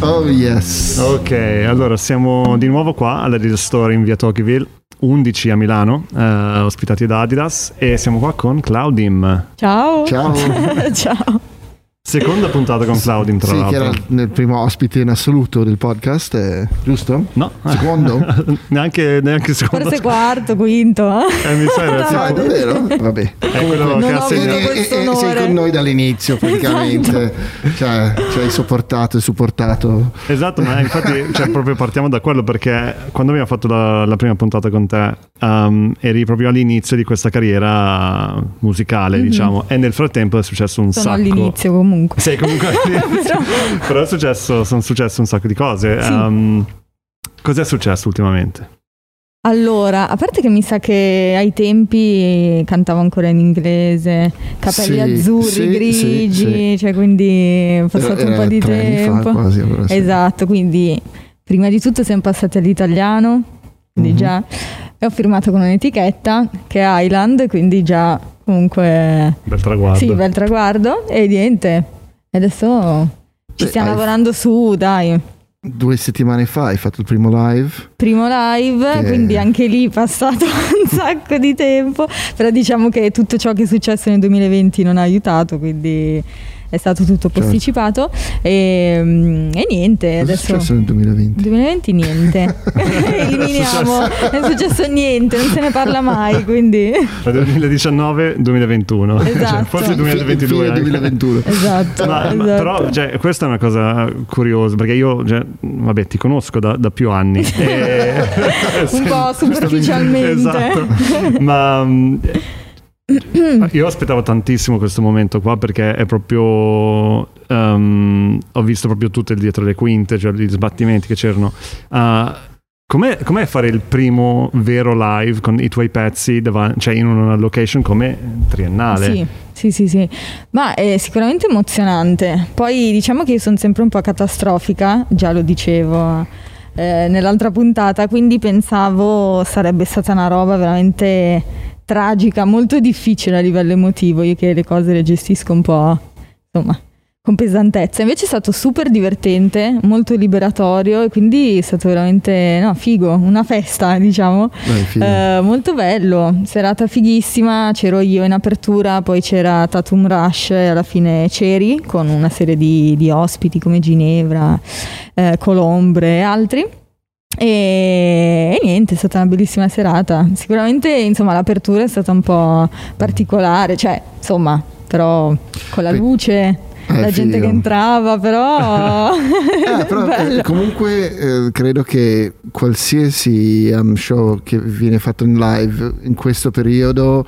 Oh yes. Ok, allora siamo di nuovo qua alla Store in via Tokyo 11 a Milano, eh, ospitati da Adidas e siamo qua con Claudim. Ciao. Ciao. Ciao. Seconda puntata con Claudim, tra sì, l'altro. che era nel primo ospite in assoluto del podcast, eh, giusto? No. Secondo? neanche, neanche secondo. Forse quarto, quinto. Eh, mi sa era Ah, tipo- davvero? Vabbè. è quello Non che ha segnato. E- e- e sei con noi dall'inizio praticamente. Cioè, ci hai sopportato e supportato. Esatto, ma infatti cioè, proprio partiamo da quello perché quando abbiamo fatto la, la prima puntata con te um, eri proprio all'inizio di questa carriera musicale, diciamo, e nel frattempo è successo un. Sono sacco. all'inizio comunque. Sei comunque. Però è successo, sono successe un sacco di cose. Sì. Um, cos'è successo ultimamente? Allora, a parte che mi sa che ai tempi cantavo ancora in inglese, capelli Sì, azzurri, sì, grigi, sì, sì. cioè quindi è passato Era- un po' di anni fa tempo. quasi. Esatto, quindi prima di tutto siamo passati all'italiano, quindi Mhm. già e ho firmato con un'etichetta che è Island, quindi già comunque Bel traguardo. sì, bel traguardo e niente. Adesso ci Beh, stiamo hai- lavorando su, dai. Due settimane fa hai fatto il primo live. Primo live, Che- quindi anche lì è passato un sacco di tempo, però diciamo che tutto ciò che è successo nel 2020 non ha aiutato, quindi è stato tutto Certo. posticipato e, mm, e niente, Cosa è adesso... successo nel 2020? 2020 niente, eliminiamo, non è successo niente, non se ne parla mai, quindi... 2019-2021. Cioè, Esatto. forse Fine 2022. anche. 2021. Esatto, Ma, ma esatto. però cioè, questa è una cosa curiosa perché io cioè, vabbè ti conosco da, da più anni e- un po' superficialmente. esatto ma mm, io aspettavo tantissimo questo momento qua perché è proprio ehm, ho visto proprio tutto il dietro le quinte cioè gli sbattimenti che c'erano Ah, com'è, com'è fare il primo vero live con i tuoi pezzi davanti, cioè in una location come triennale Sì, sì, sì, sì. Ma è sicuramente emozionante. Poi diciamo che io sono sempre un po' catastrofica, già lo dicevo eh, nell'altra puntata, quindi pensavo sarebbe stata una roba veramente tragica, molto difficile a livello emotivo, io che le cose le gestisco un po', insomma, con pesantezza. Invece è stato super divertente, molto liberatorio e quindi è stato veramente, no, figo, una festa, diciamo. Eh, molto bello, serata fighissima, c'ero io in apertura, poi c'era Tatum Rush e alla fine Ceri con una serie di, di ospiti come Ginevra, eh, Colombre e altri. E, niente, è stata una bellissima serata. Sicuramente insomma l'apertura è stata un po' particolare, cioè insomma, però con la luce, eh, la gente figo. che entrava, però... Eh, però eh, comunque eh, credo che qualsiasi um, show che viene fatto in live in questo periodo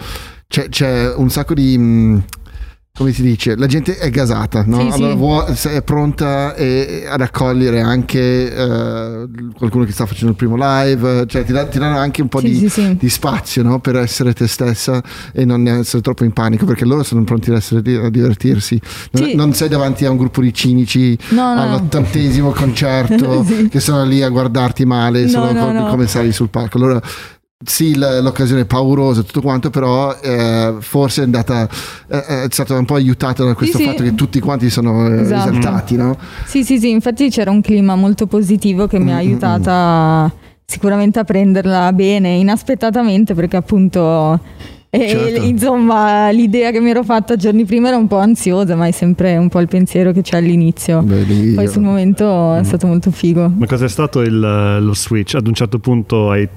c'è, c'è un sacco di mm, come si dice la gente è gasata no? Sì, allora sì. vuo- se è pronta e- ad accogliere anche eh, qualcuno che sta facendo il primo live cioè ti, dà- ti danno anche un po' Sì, di, di spazio no? per essere te stessa e non essere troppo in panico perché loro sono pronti ad essere a divertirsi. Non, non sei davanti a un gruppo di cinici No, no, all'ottantesimo concerto che sono lì a guardarti male solo come sali sul palco. Allora sì l'occasione è paurosa e tutto quanto però eh, forse è andata eh, è stata un po' aiutata da questo Sì, sì. fatto che tutti quanti sono eh, Esatto. esaltati no? Sì, sì, sì, infatti c'era un clima molto positivo che mi ha Mm, aiutata sicuramente a prenderla bene, inaspettatamente, perché appunto... e- Certo. insomma, l'idea che mi ero fatta giorni prima era un po' ansiosa, ma è sempre un po' il pensiero che c'è all'inizio. Beh, Poi sul momento è stato molto figo. Ma cos'è stato il- lo switch? Ad un certo punto hai,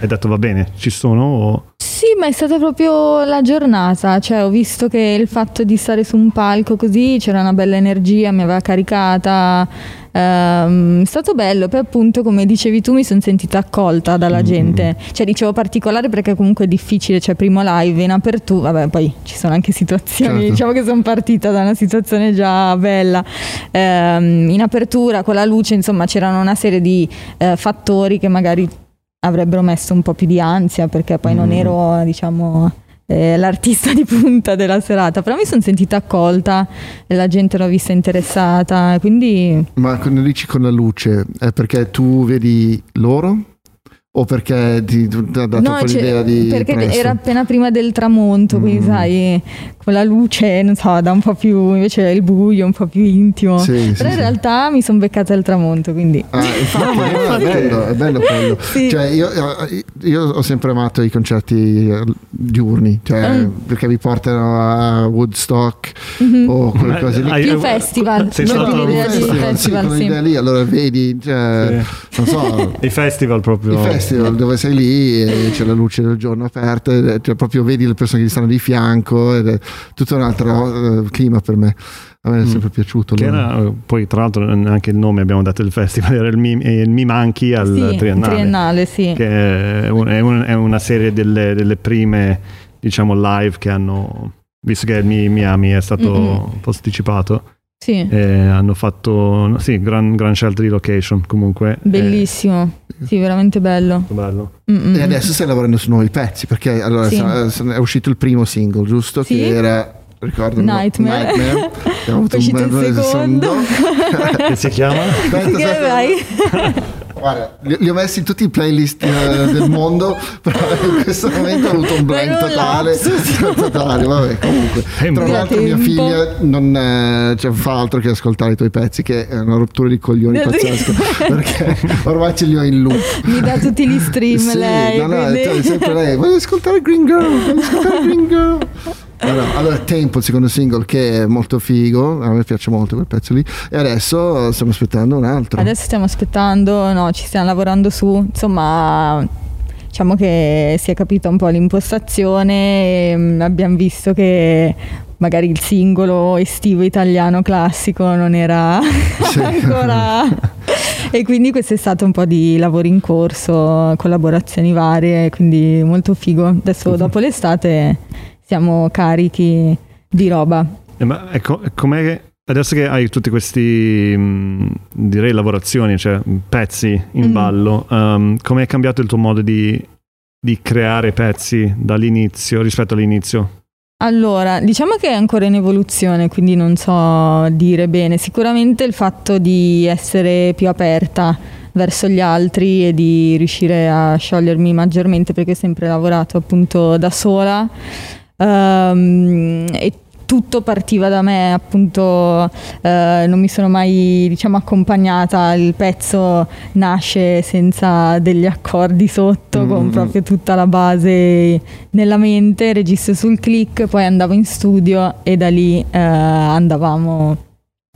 hai detto va bene, ci sono? O... Sì, ma è stata proprio la giornata, cioè ho visto che il fatto di stare su un palco così c'era una bella energia, mi aveva caricata, ehm, è stato bello, poi appunto come dicevi tu mi sono sentita accolta dalla Mm. gente, cioè dicevo particolare perché comunque è difficile, cioè primo live in apertura, vabbè poi ci sono anche situazioni, Certo. diciamo che sono partita da una situazione già bella, Ehm, in apertura con la luce insomma c'erano una serie di eh, fattori che magari avrebbero messo un po' più di ansia perché poi non Mm. ero diciamo eh, l'artista di punta della serata però mi sono sentita accolta e la gente l'ho vista interessata quindi ma quando dici con la luce è perché tu vedi loro o perché ti, ti ha dato No, cioè, quell'idea di perché presto? era appena prima del tramonto, quindi Mm. sai, con la luce, non so, da un po' più, invece il buio, un po' più intimo. Sì, sì, Però in sì. realtà mi sono beccata il tramonto, quindi... Ah, infatti, è bello, è bello quello. Sì. Cioè, io, io ho sempre amato i concerti eh, diurni, cioè, Mm. perché mi portano a Woodstock Mhm. o quelle Ma- cose lì. Più eh, festival. sei stato a l'idea di festival, festival, sì, con sì. l'idea lì, allora vedi, cioè, non so, I festival proprio. i festival dove sei lì e c'è la luce del giorno aperta, cioè, proprio vedi le persone che ti stanno di fianco, ed è tutto un altro eh, clima per me. A me è Mm. sempre piaciuto. Che allora. era, poi tra l'altro anche il nome abbiamo dato del festival, era il Mi, il Mi Manchi al Sì, triennale. triennale, sì. che è, un- è un- è una serie delle, delle prime diciamo live che hanno visto che il Mi- Miami è stato Mm-mm. posticipato Sì, e hanno fatto sì, gran, gran scelta di location comunque bellissimo. Sì, veramente bello. Bello. E adesso stai lavorando su nuovi pezzi perché allora Sì. è uscito il primo single, giusto? Sì. Che era ricordo Nightmare. Nightmare. Abbiamo avuto È uscito il bel secondo. che si chiama? Aspetta, Che aspetta. Guarda, li, li ho messi in tutti i playlist eh, del mondo, però in questo momento ho avuto un blank totale. totale, vabbè, comunque. Tra l'altro mia figlia non eh, cioè, fa altro che ascoltare i tuoi pezzi, che è una rottura di coglioni pazzesca, perché ormai ce li ho in loop. Mi dà tutti gli stream Sì, lei. no, no, quindi- cioè, sempre lei. Voglio ascoltare Green Girl, voglio ascoltare Green Girl. Allora, allora, Tempo, il secondo single, che è molto figo, a me piace molto quel pezzo lì. E adesso stiamo aspettando un altro. Adesso stiamo aspettando, no, ci stiamo lavorando su, insomma, diciamo che si è capita un po' l'impostazione, e, mm, abbiamo visto che magari il singolo estivo italiano classico non era Sì. ancora... E quindi questo è stato un po' di lavori in corso, collaborazioni varie, quindi molto figo. Adesso dopo l'estate siamo carichi di roba. Eh, ma ecco, com'è adesso che hai tutti questi mh, direi lavorazioni cioè pezzi in Mm. ballo um, come è cambiato il tuo modo di, di creare pezzi dall'inizio rispetto all'inizio Allora, diciamo che è ancora in evoluzione, quindi non so dire bene. Sicuramente il fatto di essere più aperta verso gli altri e di riuscire a sciogliermi maggiormente perché ho sempre lavorato appunto da sola ehm, e tutto partiva da me, appunto eh, non mi sono mai diciamo accompagnata, il pezzo nasce senza degli accordi sotto Mm. con proprio tutta la base nella mente, registro sul click, poi andavo in studio e da lì eh, andavamo,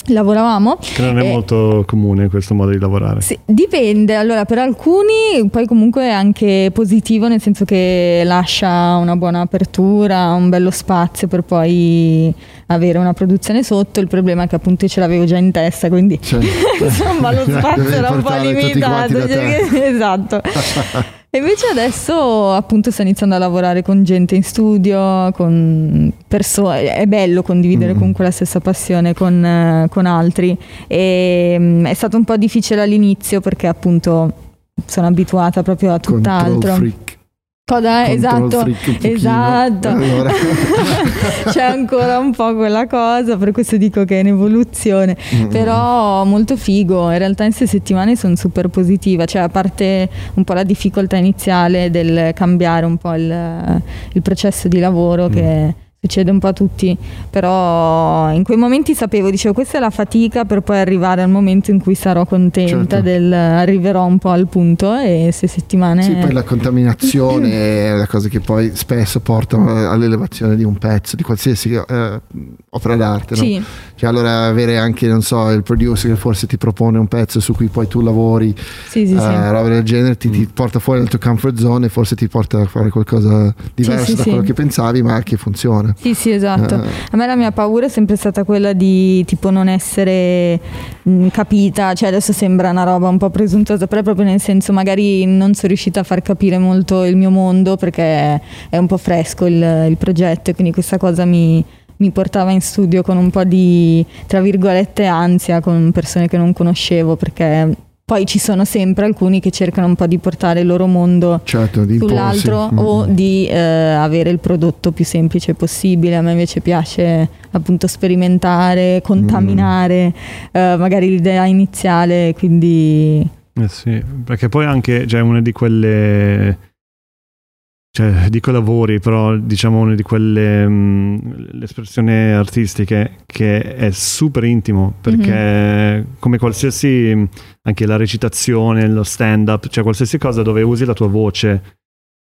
lavoravamo. che non è Eh, molto comune questo modo di lavorare. Sì, dipende, allora per alcuni poi comunque è anche positivo nel senso che lascia una buona apertura, un bello spazio per poi avere una produzione sotto, il problema è che appunto ce l'avevo già in testa quindi Cioè, insomma lo spazio Devi era un po' limitato. cioè, esatto e invece adesso appunto sto iniziando a lavorare con gente in studio con persone è bello condividere Mm. comunque la stessa passione con, eh, con altri e mm, è stato un po' difficile all'inizio perché appunto sono abituata proprio a tutt'altro? Control freak un pochino. esatto Allora. c'è ancora un po' quella cosa per questo dico che è in evoluzione Mm. però molto figo in realtà in sei settimane sono super positiva cioè a parte un po' la difficoltà iniziale del cambiare un po' il, il processo di lavoro Mm. che succede un po' a tutti però in quei momenti sapevo dicevo questa è la fatica per poi arrivare al momento in cui sarò contenta Certo. del arriverò un po' al punto e sei settimane Sì, poi la contaminazione è la cosa che poi spesso porta all'elevazione di un pezzo, di qualsiasi eh, opera d'arte. no? sì, Cioè, allora avere anche, non so, il producer che forse ti propone un pezzo su cui poi tu lavori, sì, sì, eh, sì. roba del genere, ti, ti porta fuori dal tuo comfort zone e forse ti porta a fare qualcosa diverso sì, da quello che pensavi, ma che funziona. Sì, sì, esatto. Eh, A me la mia paura è sempre stata quella di tipo non essere mh, capita, cioè adesso sembra una roba un po' presuntuosa, però proprio nel senso magari non sono riuscita a far capire molto il mio mondo perché è un po' fresco il, il progetto e quindi questa cosa mi, mi portava in studio con un po' di, tra virgolette, ansia con persone che non conoscevo perché poi ci sono sempre alcuni che cercano un po' di portare il loro mondo certo, sull'altro Mm. o di eh, avere il prodotto più semplice possibile. A me invece piace appunto sperimentare, contaminare Mm. eh, magari l'idea iniziale, quindi Eh sì, perché poi anche cioè, una di quelle cioè, dico lavori, però diciamo una di quelle mh, le espressioni artistiche che è super intimo perché mm-hmm. come qualsiasi anche la recitazione, lo stand up, cioè qualsiasi cosa dove usi la tua voce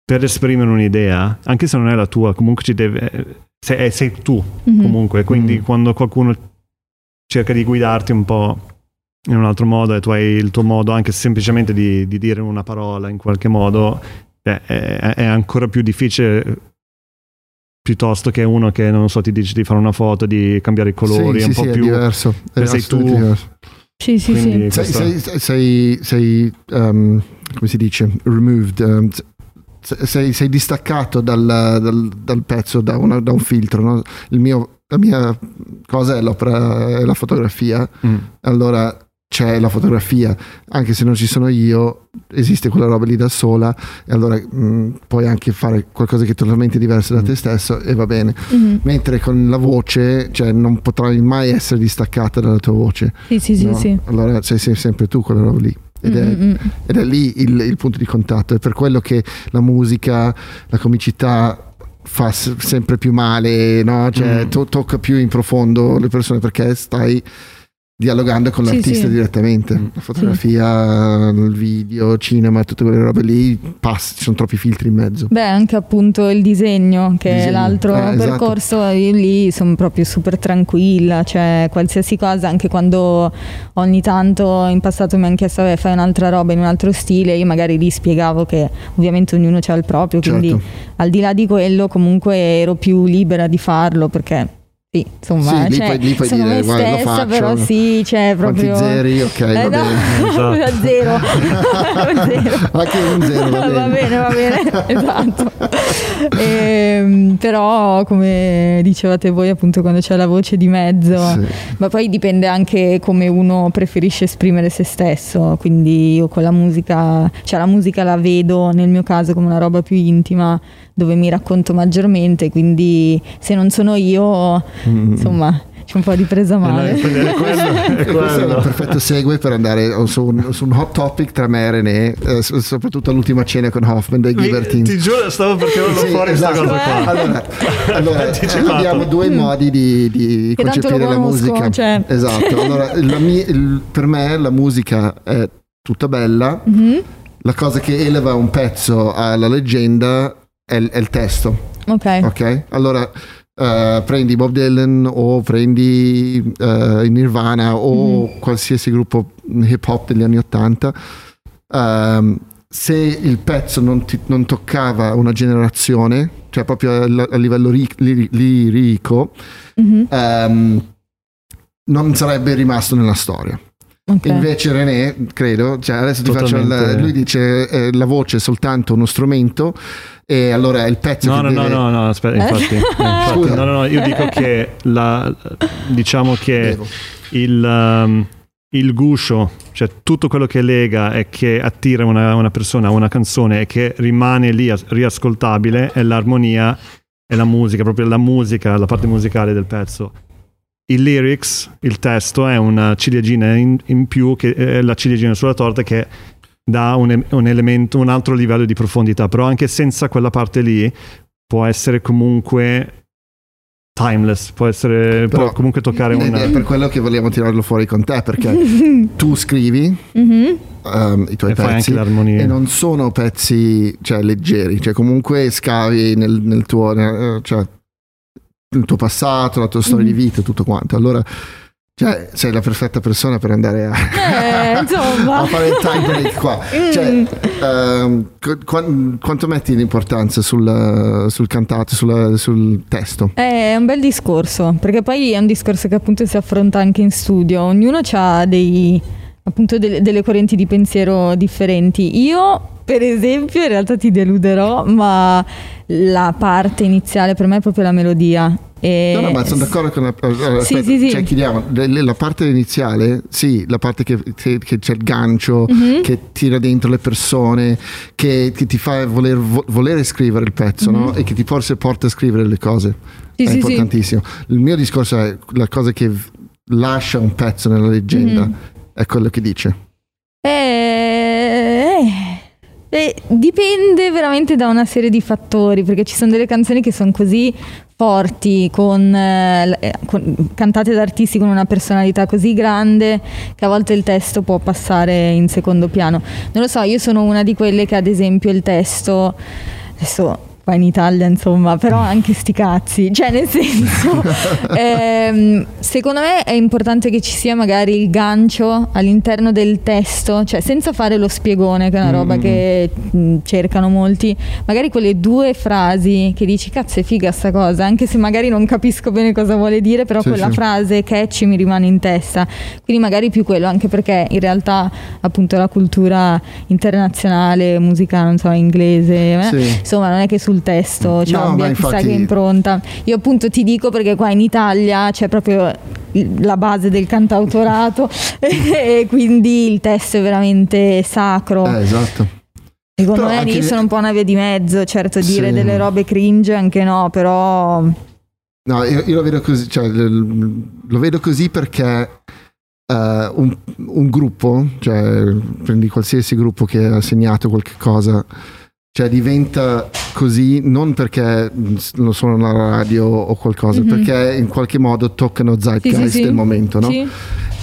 per esprimere un'idea, anche se non è la tua, comunque ci deve sei, sei tu mm-hmm. comunque, quindi mm-hmm. quando qualcuno cerca di guidarti un po' in un altro modo e tu hai il tuo modo anche semplicemente di, di dire una parola in qualche modo è, è, ancora più difficile piuttosto che uno che non so ti dice di fare una foto di cambiare i colori sì, è un sì, po' sì, più è diverso è sei tu diverso. sì sì Quindi sì sei, sei, sei, sei um, come si dice removed um, sei, sei, distaccato dal, dal, dal pezzo da, una, da un filtro no? mio, la mia cosa è l'opera è la fotografia mm. allora c'è la fotografia, anche se non ci sono io, esiste quella roba lì da sola e allora mh, mm, puoi anche fare qualcosa che è totalmente diverso da mm. te stesso e va bene. Mm-hmm. Mentre con la voce, cioè non potrai mai essere distaccata dalla tua voce. Sì, sì, no? sì, sì. Allora sei, sei, sempre tu quella roba lì. Ed è, mm-hmm. ed è, lì il, il punto di contatto. È per quello che la musica, la comicità fa sempre più male, no? cioè, mm. to- tocca più in profondo le persone perché stai dialogando con l'artista sì, sì. direttamente. Mm. La fotografia, il video, cinema, tutte quelle robe lì, pass, ci sono troppi filtri in mezzo. Beh, anche appunto il disegno, che disegno. è l'altro eh, esatto. percorso, io lì sono proprio super tranquilla, cioè qualsiasi cosa, anche quando ogni tanto in passato mi hanno chiesto, vabbè, fai un'altra roba in un altro stile, io magari lì spiegavo che ovviamente ognuno ha il proprio, quindi certo. al di là di quello comunque ero più libera di farlo perché sì, insomma, sì, cioè, puoi, lì puoi dire, stessa, lo faccio. però sì, cioè proprio... Quanti zeri, ok, eh, va no, bene. Esatto. zero. zero. Anche un zero, va bene. va bene, va bene, esatto. E, ehm, però, come dicevate voi, appunto, quando c'è la voce di mezzo, sì. ma poi dipende anche come uno preferisce esprimere se stesso, quindi io con la musica, cioè la musica la vedo nel mio caso come una roba più intima, dove mi racconto maggiormente, quindi se non sono io, mm. insomma, c'è un po' di presa male. Eh, no, è quello, è Questo è un perfetto segue per andare su un, su un hot topic tra me e René, eh, soprattutto l'ultima cena con Hoffman dei Giver Team. Ti giuro, stavo perché non sì, fuori questa esatto. cosa qua. Allora, allora eh, abbiamo due mm. modi di, di concepire la musica. Cioè. Esatto. Allora, mia, il, per me la musica è tutta bella. Mm-hmm. La cosa che eleva un pezzo alla leggenda è, è il testo. Ok. Ok. Allora uh, prendi Bob Dylan o prendi uh, Nirvana o mm-hmm. qualsiasi gruppo hip hop degli anni Ottanta. Um, se il pezzo non, ti, non, toccava una generazione, cioè proprio a, a livello ri- li- lirico, mm-hmm. um, non sarebbe rimasto nella storia. Okay. Invece René, credo, cioè adesso ti faccio il, lui dice eh, la voce è soltanto uno strumento e allora il pezzo no, no, deve... no, no, no, aspetta, infatti, infatti no, no, no, io dico che la, diciamo che il, um, il guscio, cioè tutto quello che lega e che attira una, una persona a una canzone e che rimane lì riascoltabile è l'armonia e la musica, proprio la musica, la parte musicale del pezzo il lyrics, il testo è una ciliegina in, in più, che è la ciliegina sulla torta che dà un, un, elemento, un altro livello di profondità, però anche senza quella parte lì può essere comunque timeless, può, essere, però, può comunque toccare un... È per quello che vogliamo tirarlo fuori con te, perché tu scrivi mm-hmm. um, i tuoi e pezzi e non sono pezzi cioè, leggeri, cioè comunque scavi nel, nel tuo... Nel, cioè, il tuo passato, la tua storia mm. di vita tutto quanto. Allora, cioè, sei la perfetta persona per andare a, eh, a fare il time break qua. Cioè, mm. uh, qu- quanto metti l'importanza sul, sul cantato, sulla, sul testo? È un bel discorso, perché poi è un discorso che appunto si affronta anche in studio. Ognuno ha dei, appunto delle, delle correnti di pensiero differenti. Io per esempio, in realtà ti deluderò, ma la parte iniziale per me è proprio la melodia. E... No, no, ma sono d'accordo con la... Allora, sì, sì, sì. Cioè, chiediamo, la parte iniziale, sì, la parte che, che, che c'è il gancio, mm-hmm. che tira dentro le persone, che, che ti fa voler, volere scrivere il pezzo, mm-hmm. no? E che ti forse porta a scrivere le cose. Sì, è importantissimo. Il mio discorso è la cosa che lascia un pezzo nella leggenda, mm-hmm. è quello che dice. Eh E dipende veramente da una serie di fattori, perché ci sono delle canzoni che sono così forti, con, eh, eh, con, cantate da artisti con una personalità così grande che a volte il testo può passare in secondo piano. Non lo so, io sono una di quelle che ad esempio il testo, adesso qua in Italia insomma, però anche sti cazzi, cioè nel senso, ehm, secondo me è importante che ci sia magari il gancio all'interno del testo, cioè senza fare lo spiegone, che è una roba mm-hmm. che mh, mm, cercano molti, magari quelle due frasi che dici cazzo è figa sta cosa, anche se magari non capisco bene cosa vuole dire, però sì, quella sì. frase catchy mi rimane in testa, quindi magari più quello, anche perché in realtà appunto la cultura internazionale, musica, non so, inglese, eh, sì. insomma non è che sul testo, cioè no, abbia chissà infatti... che impronta. Io appunto ti dico perché qua in Italia c'è proprio la base del cantautorato e quindi il testo è veramente sacro. Eh, esatto. Secondo però me anche... lì sono un po' una via di mezzo, certo dire sì. delle robe cringe anche no, però... No, io, io lo vedo così, cioè, lo vedo così perché uh, un, un, gruppo, cioè prendi qualsiasi gruppo che ha segnato qualche cosa cioè diventa così non perché lo sono alla radio o qualcosa, mm-hmm. perché in qualche modo toccano zeitgeist sì, sì, sì. del momento, no?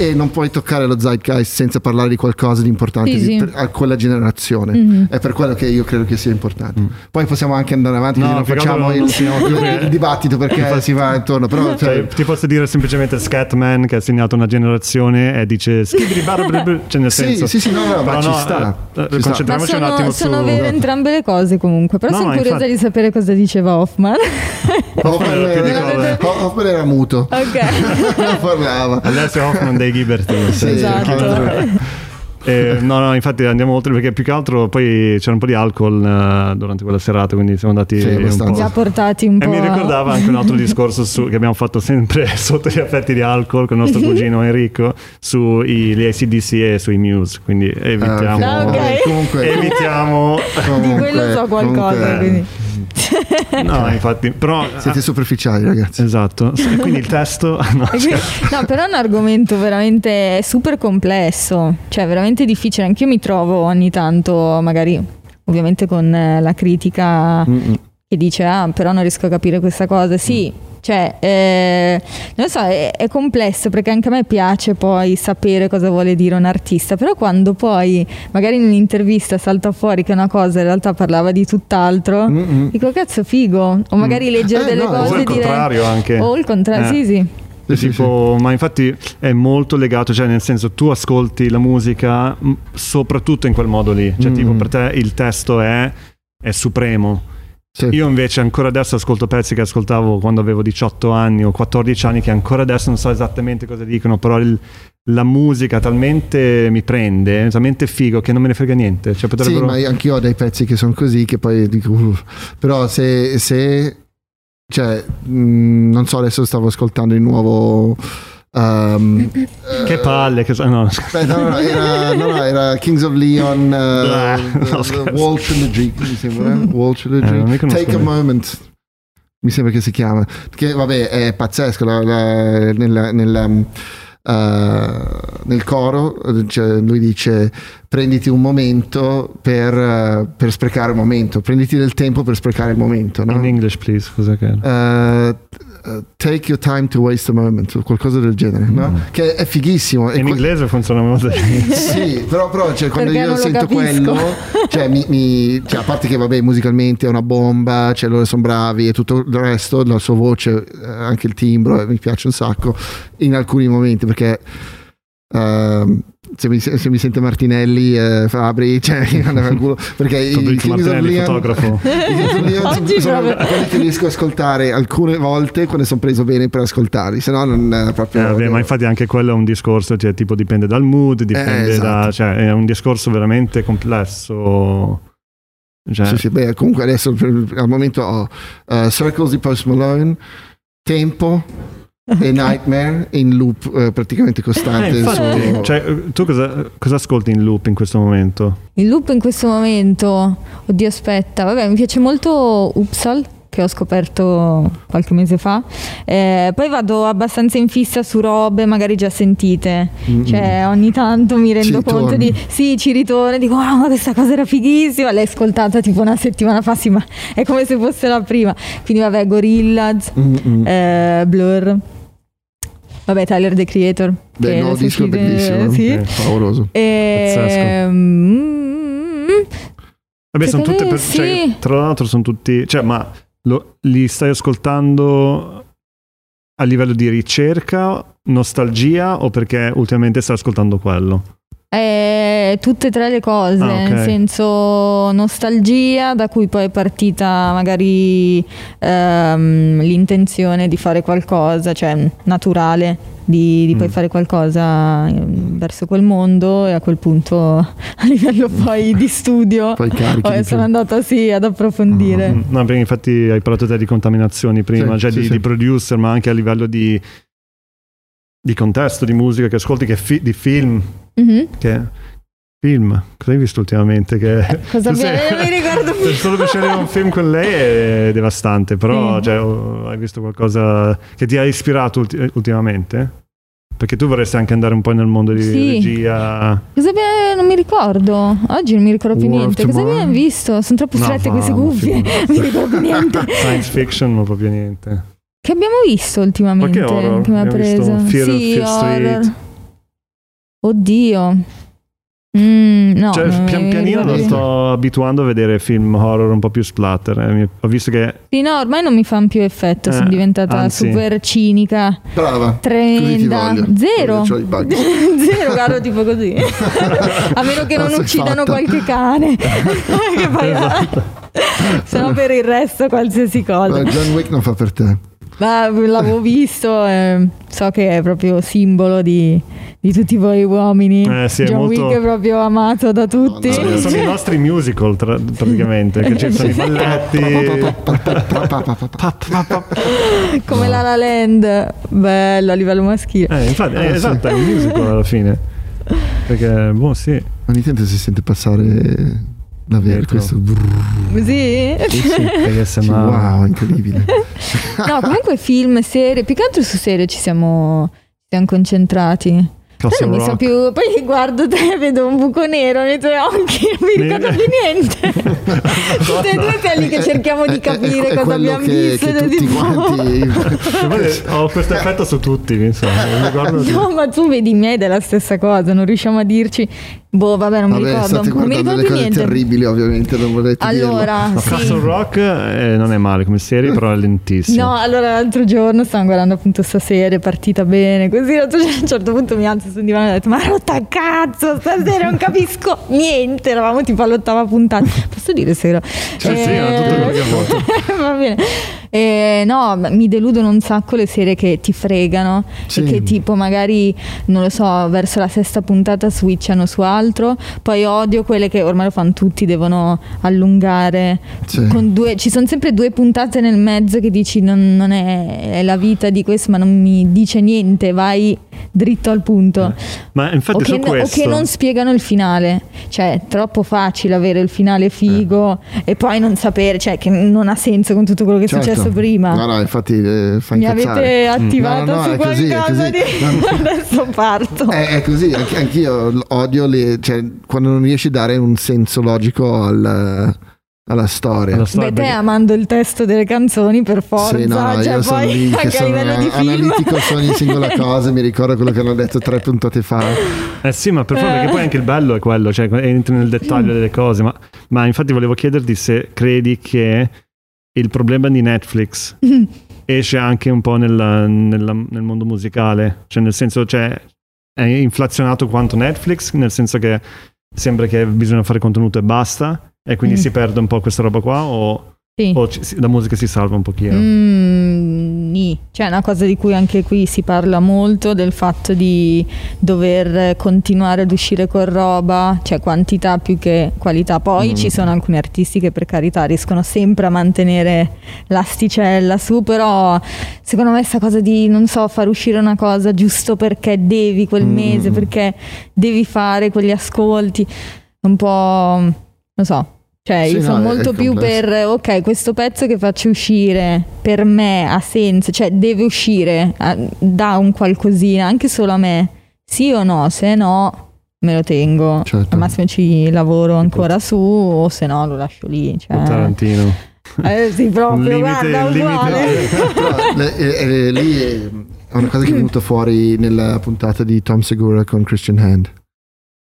e non puoi toccare lo zeitgeist senza parlare di qualcosa di importante sì, di, per, a quella generazione. Mm-hmm. È per quello che io credo che sia importante. Mm. Poi possiamo anche andare avanti, no, non facciamo il, il, il, dibattito perché si va intorno. Però, cioè, cioè, ti posso dire semplicemente Scatman che ha segnato una generazione e dice cioè nel senso. Sì, sì, sì, no, no, ma ci no, sta. Eh, ci concentriamoci sono, un attimo sono su... vere entrambe le cose comunque, però no, sono curiosa infatti... di sapere cosa diceva Hoffman. Hoffman, era, Hoffman era muto. Ok. non parlava. Adesso Hoffman dei Giberti. Sì, esatto. Eh, no, no, infatti andiamo oltre perché più che altro poi c'era un po' di alcol uh, durante quella serata, quindi siamo andati sì, un po'. Già portati un e po'. E mi ricordava anche un altro discorso su, che abbiamo fatto sempre sotto gli effetti di alcol con il nostro cugino Enrico sugli ACDC e sui Muse, quindi evitiamo. Ah, okay. comunque, evitiamo. Comunque, di quello so qualcosa, comunque, quindi. no, infatti, però siete superficiali, ragazzi. Esatto. E quindi il testo no, cioè. no, però è un argomento veramente super complesso, cioè veramente difficile. Anch'io mi trovo ogni tanto, magari ovviamente con la critica Mm-mm. che dice "Ah, però non riesco a capire questa cosa". Sì, mm cioè, eh, non so, è, è, complesso perché anche a me piace poi sapere cosa vuole dire un artista, però quando poi magari in un'intervista salta fuori che una cosa in realtà parlava di tutt'altro, Mm-mm. dico cazzo figo, o magari mm. leggere eh, delle no, cose o il dire, contrario anche. O il contrario, eh. sì sì. Sì, tipo, sì. ma infatti è molto legato, cioè nel senso tu ascolti la musica soprattutto in quel modo lì, cioè mm. tipo per te il testo è, è supremo sì. Io invece ancora adesso ascolto pezzi che ascoltavo quando avevo 18 anni o 14 anni che ancora adesso non so esattamente cosa dicono, però il, la musica talmente mi prende, è talmente figo che non me ne frega niente. Cioè, potrebbero... Sì, ma anch'io ho dei pezzi che sono così che poi dico... Uh, però se... se cioè, mh, mm, non so, adesso stavo ascoltando il nuovo Um, che palle, che no. Aspetta, no, no, era, no, era, Kings of Leon, uh, Wall Trilogy, mi sembra, eh? Wall Trilogy. Eh, Take a Moment, mi sembra che si chiama. Che vabbè, è pazzesco. La, la, nella, nella, uh, nel coro cioè, lui dice prenditi un momento per, uh, per, sprecare il momento, prenditi del tempo per sprecare il momento. No? In English, please, cosa che? Uh, uh, take your time to waste a moment o qualcosa del genere no? mm. che è fighissimo in que- inglese funziona molto sì però, però cioè, quando Perché io sento quello cioè, mi, mi, cioè, a parte che vabbè musicalmente è una bomba cioè, loro sono bravi e tutto il resto la sua voce eh, anche il timbro eh, mi piace un sacco in alcuni momenti perché uh, se mi, se mi, sente Martinelli eh, Fabri cioè culo perché i Kings of Leon fotografo sono, sono quelli che riesco ad ascoltare alcune volte quando sono preso bene per ascoltarli se no non è proprio eh, vabbè, ma infatti anche quello è un discorso cioè tipo dipende dal mood dipende eh, esatto. da cioè è un discorso veramente complesso cioè. sì, sì, beh, comunque adesso al momento ho uh, Circles di Post Malone Tempo e Nightmare in loop eh, praticamente costante. Eh, infatti, su... cioè, tu cosa, cosa, ascolti in loop in questo momento? In loop in questo momento, oddio aspetta, vabbè mi piace molto Upsal, che ho scoperto qualche mese fa. Eh, poi vado abbastanza in fissa su robe magari già sentite, mm-hmm. cioè ogni tanto mi rendo Ci conto ritorni. di sì, ci ritorno e dico "Ah, ma questa cosa era fighissima", l'hai ascoltata tipo una settimana fa, sì, ma è come se fosse la prima. Quindi vabbè, Gorillaz, Mm-mm. eh, Blur. Vabbè, Tyler the Creator. Beh, se disco è scrive- bellissimo. Sì. Eh. Favoloso. E, mm, Vabbè, sono tutte per, sì. cioè, tra l'altro sono tutti, cioè, ma lo- li stai ascoltando a livello di ricerca, nostalgia o perché ultimamente stai ascoltando quello? Eh, tutte e tre le cose, Ah, ok. nel senso nostalgia, da cui poi è partita magari ehm, l'intenzione di fare qualcosa, cioè naturale, di, di poi Mm. fare qualcosa ehm, verso quel mondo e a quel punto a livello poi di studio Poi poi di sono più. andata sì ad approfondire. Mm, No, perché infatti hai parlato te di contaminazioni prima, Sì, cioè sì, di, sì. di producer, ma anche a livello di, di contesto, di musica che ascolti, che fi- di film. Mhm. Che, film, cosa hai visto ultimamente? Che, Cosa tu sei- non mi ricordo più. Solo per scegliere un film con lei è devastante, però Sì. cioè, oh, hai visto qualcosa che ti ha ispirato ulti- ultimamente? Perché tu vorresti anche andare un po' nel mondo di Sì. regia. Cosa abbiamo- non mi ricordo, oggi non mi ricordo più of niente. Cosa abbiamo visto? Sono troppo No, strette queste vamo, cuffie, non mi ricordo niente. Science fiction, non proprio niente. Che abbiamo visto ultimamente? Qualche horror, Che mi ha preso? Fear- sì, Fear Street. horror. Oddio. Mm, no, cioè, non pian pianino lo sto abituando a vedere film horror un po' più splatter. eh. Ho visto che Sì, no, ormai non mi fanno più effetto, sono Eh, diventata anzi. super cinica, Brava. Tremenda. Zero. C'ho i bug. Zero, guardo tipo così. A meno che non sei uccidano fatta. qualche cane. che poi Se no per il resto qualsiasi cosa. John Wick non fa per te. Ma l'avevo visto, e so che è proprio simbolo di, di tutti voi uomini. Eh, sì, è John molto- Wick è proprio amato da tutti. No, sono, no, sono i nostri musical tra- praticamente, che ci sono i balletti. Come la La Land, bello a livello maschile. Eh, infatti, eh, Ah, esatto, è un musical alla fine. Perché, boh, sì. Ogni tanto si sente passare Dietro. questo brrr. Sì? Sì, sì. Wow, incredibile. No, comunque film, serie, più che altro su serie ci siamo, ci siamo concentrati. Non mi so più, poi guardo te e vedo un buco nero nei tuoi occhi, non mi ricordo più niente. Tutte e due lì che cerchiamo di È- è- capire è cosa abbiamo che, visto. che tutti tipo- quanti poi Ho questo effetto su tutti, mi sa. Mi ricordo No, ma tu vedi i miei ed è la stessa cosa, non riusciamo a dirci. Boh, vabbè, non mi Vabbè, ricordo. state Non mi ricordo le più cose niente. terribili, ovviamente, non volete Allora, No, sì. Castle Rock eh, non è male come serie, però è lentissimo. No, allora l'altro giorno stavamo guardando appunto sta serie, è partita bene, così a un certo punto mi alzo sul divano e ho detto ma rotta cazzo, stasera non capisco niente, eravamo tipo all'ottava puntata. Posso dire se era? Sì, sì, era tutto quello che vuoi. Va bene. Eh, no, mi deludono un sacco le serie che ti fregano Sì. e che tipo magari, non lo so, verso la sesta puntata switchano su altro, poi odio quelle che ormai lo fanno tutti, devono allungare. Sì. Con due, ci sono sempre due puntate nel mezzo che dici non, non è, è la vita di questo, ma non mi dice niente, vai dritto al punto. Ma O infatti che, su o questo... che non spiegano il finale, cioè è troppo facile avere il finale figo e poi non sapere, cioè che non ha senso con tutto quello che è Certo. successo prima. No, no, infatti eh, fa Mi incazzare. avete attivato No, no, no, su è così, è qualcosa così. di... Adesso parto. È, è così, anch'io odio le, cioè, quando non riesci a dare un senso logico al- alla storia. alla Beh, storia, te perché- amando il testo delle canzoni per forza, Sì, no, no, cioè io sono poi lì che sono livello di film. analitico su ogni singola cosa, mi ricordo quello che hanno detto tre puntate fa. Eh sì, ma per favore, perché poi anche il bello è quello, cioè entri nel dettaglio delle cose. Ma, ma infatti volevo chiederti se credi che il problema di Netflix esce anche un po' nella- nella- nel mondo musicale, cioè nel senso, cioè, è inflazionato quanto Netflix, nel senso che sembra che bisogna fare contenuto e basta, e quindi Mm. si perde un po' questa roba qua, o, Sì. o ci- la musica si salva un pochino. Mm, nì. C'è una cosa di cui anche qui si parla molto, del fatto di dover continuare ad uscire con roba, cioè quantità più che qualità. Poi Mm. ci sono alcuni artisti che per carità riescono sempre a mantenere l'asticella su, però secondo me questa cosa di, non so, far uscire una cosa giusto perché devi quel Mm. mese, perché devi fare quegli ascolti, è un po', non so, Cioè, Sì, no, sono è- molto più per, ok, questo pezzo che faccio uscire per me ha senso, cioè deve uscire, dà un qualcosina, anche solo a me. Sì o no? Se no, me lo tengo. Certo. Al massimo ci lavoro ancora su, o se no lo lascio lì. Cioè, Tarantino. eh, sì, proprio, limite- guarda, uguale. Eh, eh, lì è una cosa che è venuta fuori nella puntata di Tom Segura con Christian Hand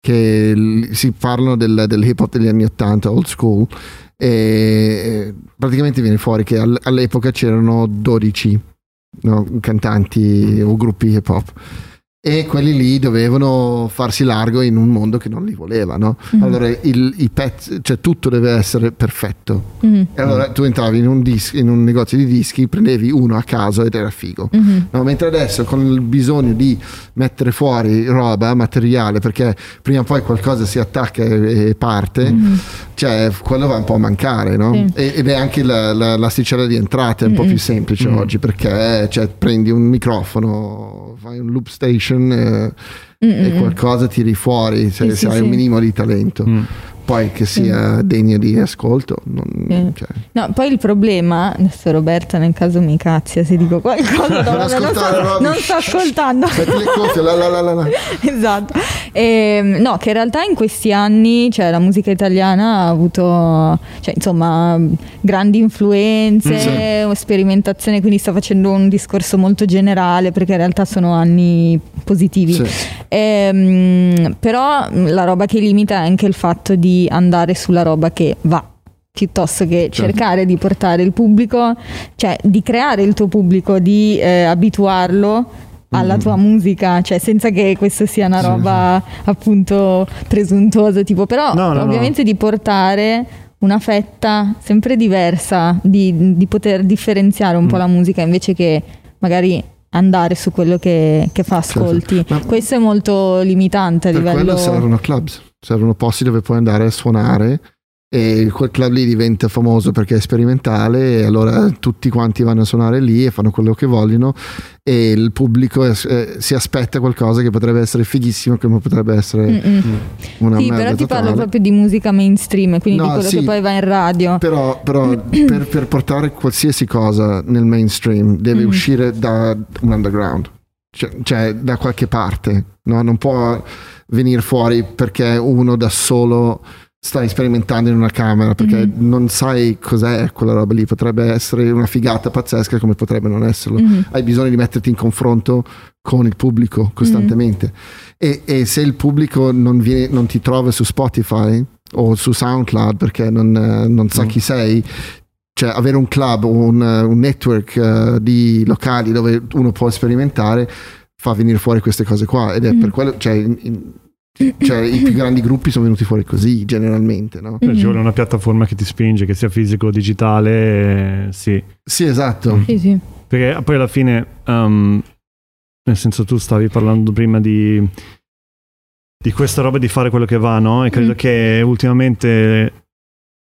che si parlano del, del hip hop degli anni 80 old school e praticamente viene fuori che all- all'epoca c'erano 12 no, cantanti o gruppi hip hop e quelli lì dovevano farsi largo in un mondo che non li voleva no? Mhm. allora il, i pezzi, cioè tutto deve essere perfetto Mhm, e allora tu entravi in un, dis- in un negozio di dischi, prendevi uno a caso ed era figo. mhm. No, mentre adesso con il bisogno di mettere fuori roba, materiale, perché prima o poi qualcosa si attacca e, e parte, Mhm. cioè quello va un po' a mancare, no? Sì. E- ed è anche la, la- l'asticella di entrate è un po' più semplice Mm. oggi, perché cioè, prendi un microfono, fai un loop station eh, e Mhm. qualcosa tiri fuori se, Sì, se sì, hai sì. un minimo di talento. Mm. Poi che sia degno di ascolto. non- Sì. cioè. No, poi il problema, adesso Roberta nel caso mi cazzia se dico qualcosa, Non sto, non sto ascoltando. La la la esatto. Ehm, no, che in realtà in questi anni cioè, la musica italiana ha avuto cioè, insomma, grandi influenze, sperimentazione, quindi sta facendo un discorso molto generale perché in realtà sono anni positivi. Sì. Ehm, però mh, la roba che limita è anche il fatto di andare sulla roba che va piuttosto che Certo. cercare di portare il pubblico, cioè di creare il tuo pubblico, di eh, abituarlo alla Mhm. tua musica, cioè senza che questo sia una Sì, roba appunto presuntuosa, tipo, però No, no, no. ovviamente di portare una fetta sempre diversa, di, di poter differenziare un po' Mm. la musica invece che magari andare su quello che, che fa Certo. ascolti. Ma- Questo è molto limitante a Per livello... quello servono clubs, servono posti dove puoi andare a suonare e quel club lì diventa famoso perché è sperimentale e allora tutti quanti vanno a suonare lì e fanno quello che vogliono e il pubblico è- eh, si aspetta qualcosa che potrebbe essere fighissimo come potrebbe essere Mm-mm. una Sì, però ti totale. parlo proprio di musica mainstream, quindi No, di quello sì. che poi va in radio. Però, però per, per portare qualsiasi cosa nel mainstream deve Mhm. uscire da un underground, cioè, cioè da qualche parte, no? non può venire fuori perché uno da solo sta sperimentando in una camera perché Mhm. non sai cos'è quella roba lì, potrebbe essere una figata pazzesca come potrebbe non esserlo. Mhm. Hai bisogno di metterti in confronto con il pubblico costantemente e, e se il pubblico non, viene- non ti trova su Spotify o su SoundCloud perché non, non sa chi sei cioè avere un club o un, un network eh, di locali dove uno può sperimentare fa venire fuori queste cose qua ed è Mm. per quello cioè, in- in- cioè, i più grandi gruppi sono venuti fuori così generalmente no? Cioè, Ci vuole una piattaforma che ti spinge, che sia fisico o digitale, eh, sì. sì esatto Sì, sì. Perché poi alla fine, um, nel senso tu stavi parlando prima di, di questa roba di fare quello che va, no? E credo Mm. che ultimamente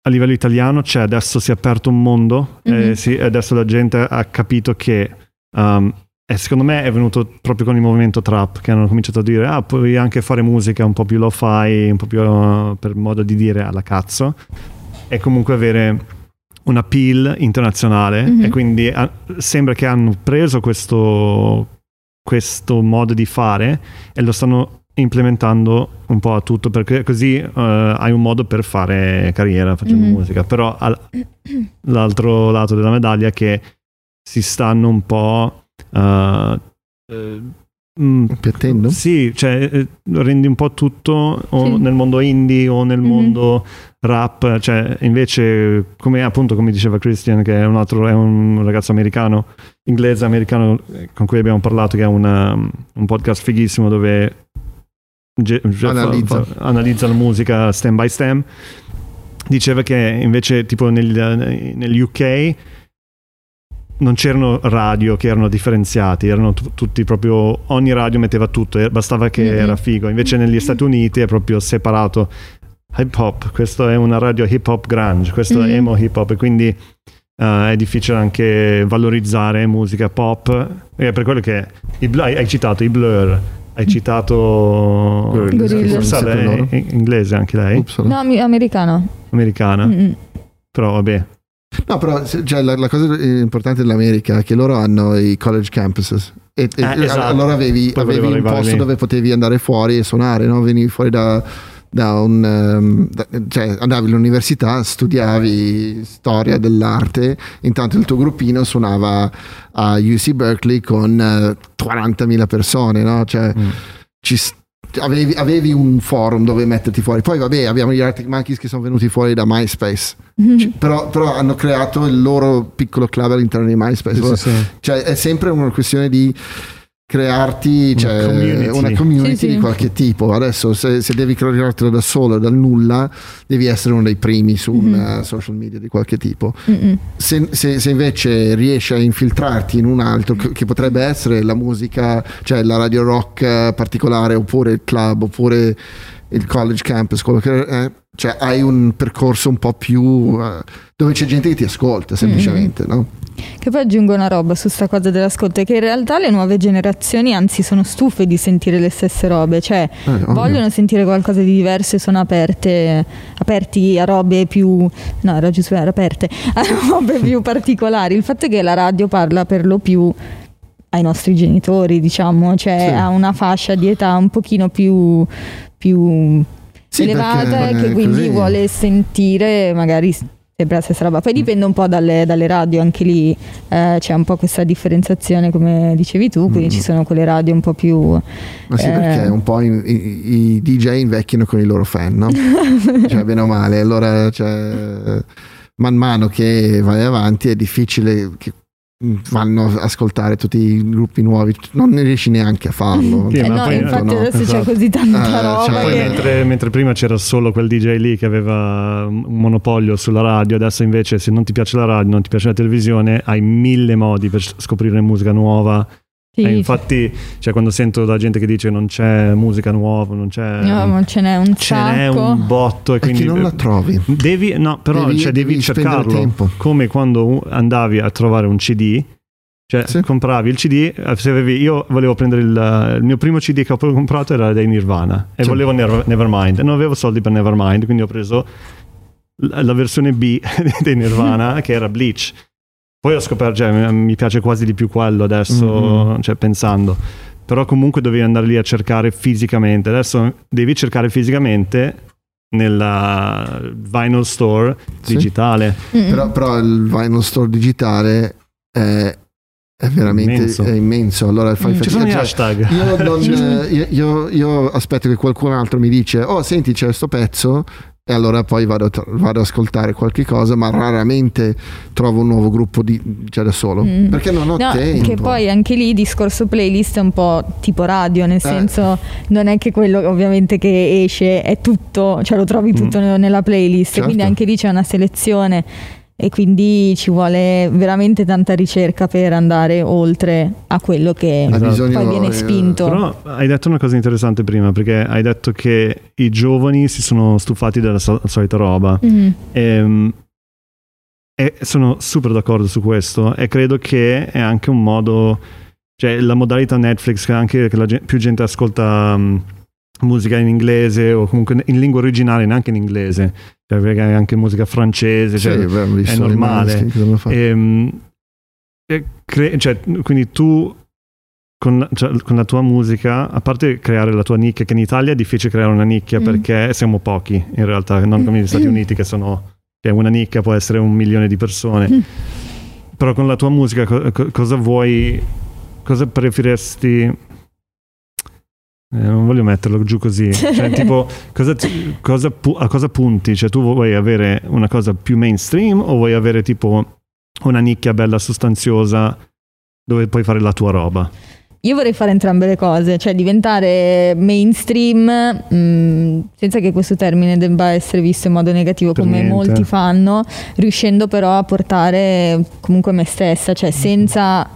a livello italiano c'è, adesso si è aperto un mondo, Mhm. e sì, adesso la gente ha capito che... um, e secondo me è venuto proprio con il movimento trap che hanno cominciato a dire ah puoi anche fare musica un po' più lo fai un po' più uh, per modo di dire alla cazzo e comunque avere un appeal internazionale Mhm. e quindi ah, sembra che hanno preso questo, questo modo di fare e lo stanno implementando un po' a tutto perché così eh, hai un modo per fare carriera facendo Mhm. musica però al- l'altro lato della medaglia è che si stanno un po' eh, eh, mm, Appiattendo? sì, cioè eh, rendi un po' tutto o Sì. nel mondo indie o nel Mhm. mondo rap, cioè invece come appunto come diceva Christian che è un altro è un ragazzo americano, inglese americano eh, con cui abbiamo parlato che ha una- un podcast fighissimo dove ge- ge- fa- Analizza. fa- analizza la musica stem by stem. Diceva che invece tipo nel- negli UK non c'erano radio che erano differenziati, erano tu- tutti proprio, ogni radio metteva tutto, e bastava che Mhm. era figo. Invece negli Stati Uniti è proprio separato hip hop, questo è una radio hip hop grunge, questo Mhm. è emo hip hop e quindi eh, è difficile anche valorizzare musica pop. E per quello che i Blur- hai citato i Blur, hai citato lei è inglese anche lei, Uppsala. No, americano. americana, Mm-mm. però vabbè. No, però cioè, la, la cosa importante dell'America è che loro hanno i college campuses. E, e- Eh, esatto. allora avevi, avevi un posto lì. dove potevi andare fuori e suonare, no? Venivi fuori da, da un ehm, da- cioè andavi all'università, studiavi storia dell'arte, intanto il tuo gruppino suonava a UC Berkeley con eh, 40.000 persone, no? Cioè, Mm. ci s- avevi, avevi un forum dove metterti fuori. Poi vabbè, abbiamo gli Arctic Monkeys che sono venuti fuori da MySpace. C- Però, però hanno creato il loro piccolo club all'interno di MySpace. Sì, sì, sì. Cioè, è sempre una questione di crearti Una cioè, community. una community Sì, sì. di qualche tipo. Adesso, se, se devi creartelo da solo, dal nulla, devi essere uno dei primi su un Mhm. eh, social media di qualche tipo. Se, se- se invece riesci a infiltrarti in un altro, che, che potrebbe essere la musica, cioè la radio rock eh, particolare, oppure il club, oppure il college campus, quello che è, cioè hai un percorso un po' più eh, dove c'è gente che ti ascolta semplicemente, no? Che poi aggiungo una roba su sta cosa dell'ascolto, è che in realtà le nuove generazioni anzi sono stufe di sentire le stesse robe, cioè Eh, vogliono sentire qualcosa di diverso e sono aperte, aperti a robe più, no era giusto, era aperte, a robe più particolari. Il fatto è che la radio parla per lo più ai nostri genitori, diciamo, cioè Sì. a una fascia di età un pochino più, più Sì, elevata e che quindi così- vuole sentire magari sempre la stessa roba. Poi dipende un po' dalle, dalle radio, anche lì eh, c'è un po' questa differenziazione come dicevi tu, quindi Mm. ci sono quelle radio un po' più... Ma sì, Eh. perché un po' i, i- i DJ invecchiano con i loro fan, no? cioè, bene o male. Allora, cioè, man mano che vai avanti è difficile che vanno a ascoltare tutti i gruppi nuovi, non ne riesci neanche a farlo. Sì, Eh no, poi- infatti no, adesso c'è esatto. così tanta Eh, roba cioè, Poi che... mentre, mentre prima c'era solo quel DJ lì che aveva un monopolio sulla radio, adesso invece se non ti piace la radio, non ti piace la televisione, hai mille modi per scoprire musica nuova. Sì, E infatti, cioè, quando sento la gente che dice non c'è musica nuova, non c'è... no, ma ce n'è un ce n'è sacco. un botto e E quindi... non la trovi. Devi, no, però Devi- cioè, devi, devi cercarlo tempo. come quando andavi a trovare un CD. Cioè, Sì. compravi il CD. eh, Se avevi, io volevo prendere il, il mio primo CD che ho comprato era dei Nirvana e Sì. volevo Never- Nevermind. E non avevo soldi per Nevermind, quindi ho preso la versione B dei Nirvana che era Bleach. Poi ho scoperto, cioè, mi- piace quasi di più quello adesso, Mhm. cioè, pensando. Però comunque dovevi andare lì a cercare fisicamente. Adesso devi cercare fisicamente nella vinyl store Sì. digitale. Mm. Però, però il vinyl store digitale è, è veramente Immenso. è immenso. Allora fai Mm. Ci fatica. sono gli cioè, hashtag. io, non, eh, io, io- io aspetto che qualcun altro mi dice oh senti c'è sto pezzo e allora poi vado, vado ad ascoltare qualche cosa ma raramente trovo un nuovo gruppo di, cioè da solo. Mm. perché non ho No, tempo. che poi anche lì il discorso playlist è un po' tipo radio, nel senso non è che quello ovviamente che esce è tutto, cioè lo trovi tutto ne- nella playlist, Certo. quindi anche lì c'è una selezione e quindi ci vuole veramente tanta ricerca per andare oltre a quello che Esatto. poi viene eh, spinto. Però hai detto una cosa interessante prima, perché hai detto che i giovani si sono stufati della so- solita roba. Mm. Ehm, E, sono super d'accordo su questo e credo che è anche un modo, cioè la modalità Netflix che anche che la più gente ascolta mm, musica in inglese o comunque in lingua originale, neanche in inglese, cioè, perché anche musica francese, cioè, Sì, beh, è normale. Fatto. Ehm, e cre- cioè, quindi tu con la, cioè, con la tua musica, a parte creare la tua nicchia, che in Italia è difficile creare una nicchia Mm. perché siamo pochi in realtà, non come negli Stati Uniti che sono che una nicchia può essere un milione di persone. Mm. Però con la tua musica co- co- cosa vuoi, cosa preferiresti... eh, non voglio metterlo giù così, cioè, tipo, cosa ti- cosa pu- a cosa punti? Cioè, tu vuoi avere una cosa più mainstream o vuoi avere tipo una nicchia bella sostanziosa dove puoi fare la tua roba? Io vorrei fare entrambe le cose, cioè diventare mainstream mh, senza che questo termine debba essere visto in modo negativo Per come niente. molti fanno, riuscendo però a portare comunque me stessa, cioè senza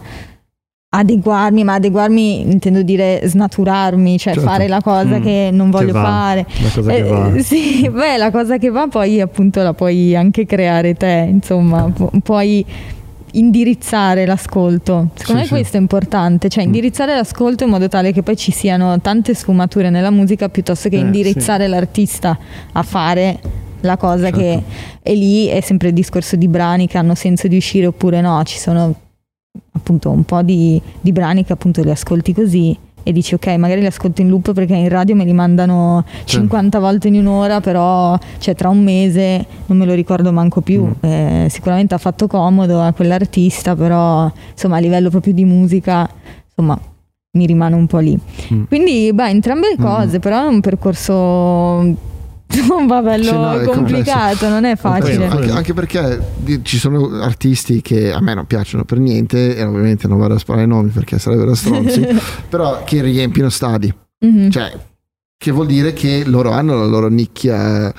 adeguarmi, ma adeguarmi intendo dire snaturarmi, cioè Certo. fare la cosa Mm. che non voglio va. fare. La cosa che Eh, va. Sì, beh, la cosa che va poi appunto la puoi anche creare te, insomma, pu- puoi indirizzare l'ascolto. Secondo Sì, me sì. questo è importante, cioè Mm. indirizzare l'ascolto in modo tale che poi ci siano tante sfumature nella musica piuttosto che Eh, indirizzare l'artista a fare la cosa Certo. che e lì è sempre il discorso di brani che hanno senso di uscire oppure no, ci sono appunto un po' di, di brani che appunto li ascolti così e dici ok magari li ascolto in loop perché in radio me li mandano 50 volte in un'ora però cioè tra un mese non me lo ricordo manco più Mm. Eh, sicuramente ha fatto comodo a quell'artista però insomma a livello proprio di musica insomma mi rimane un po' lì Mm. quindi beh entrambe le Mm. cose però è un percorso insomma bello Sì, no, è complicato non è facile anche, anche perché ci sono artisti che a me non piacciono per niente e ovviamente non vado a sparare nomi perché sarebbero stronzi però che riempiono stadi Mhm. cioè che vuol dire che loro hanno la loro nicchia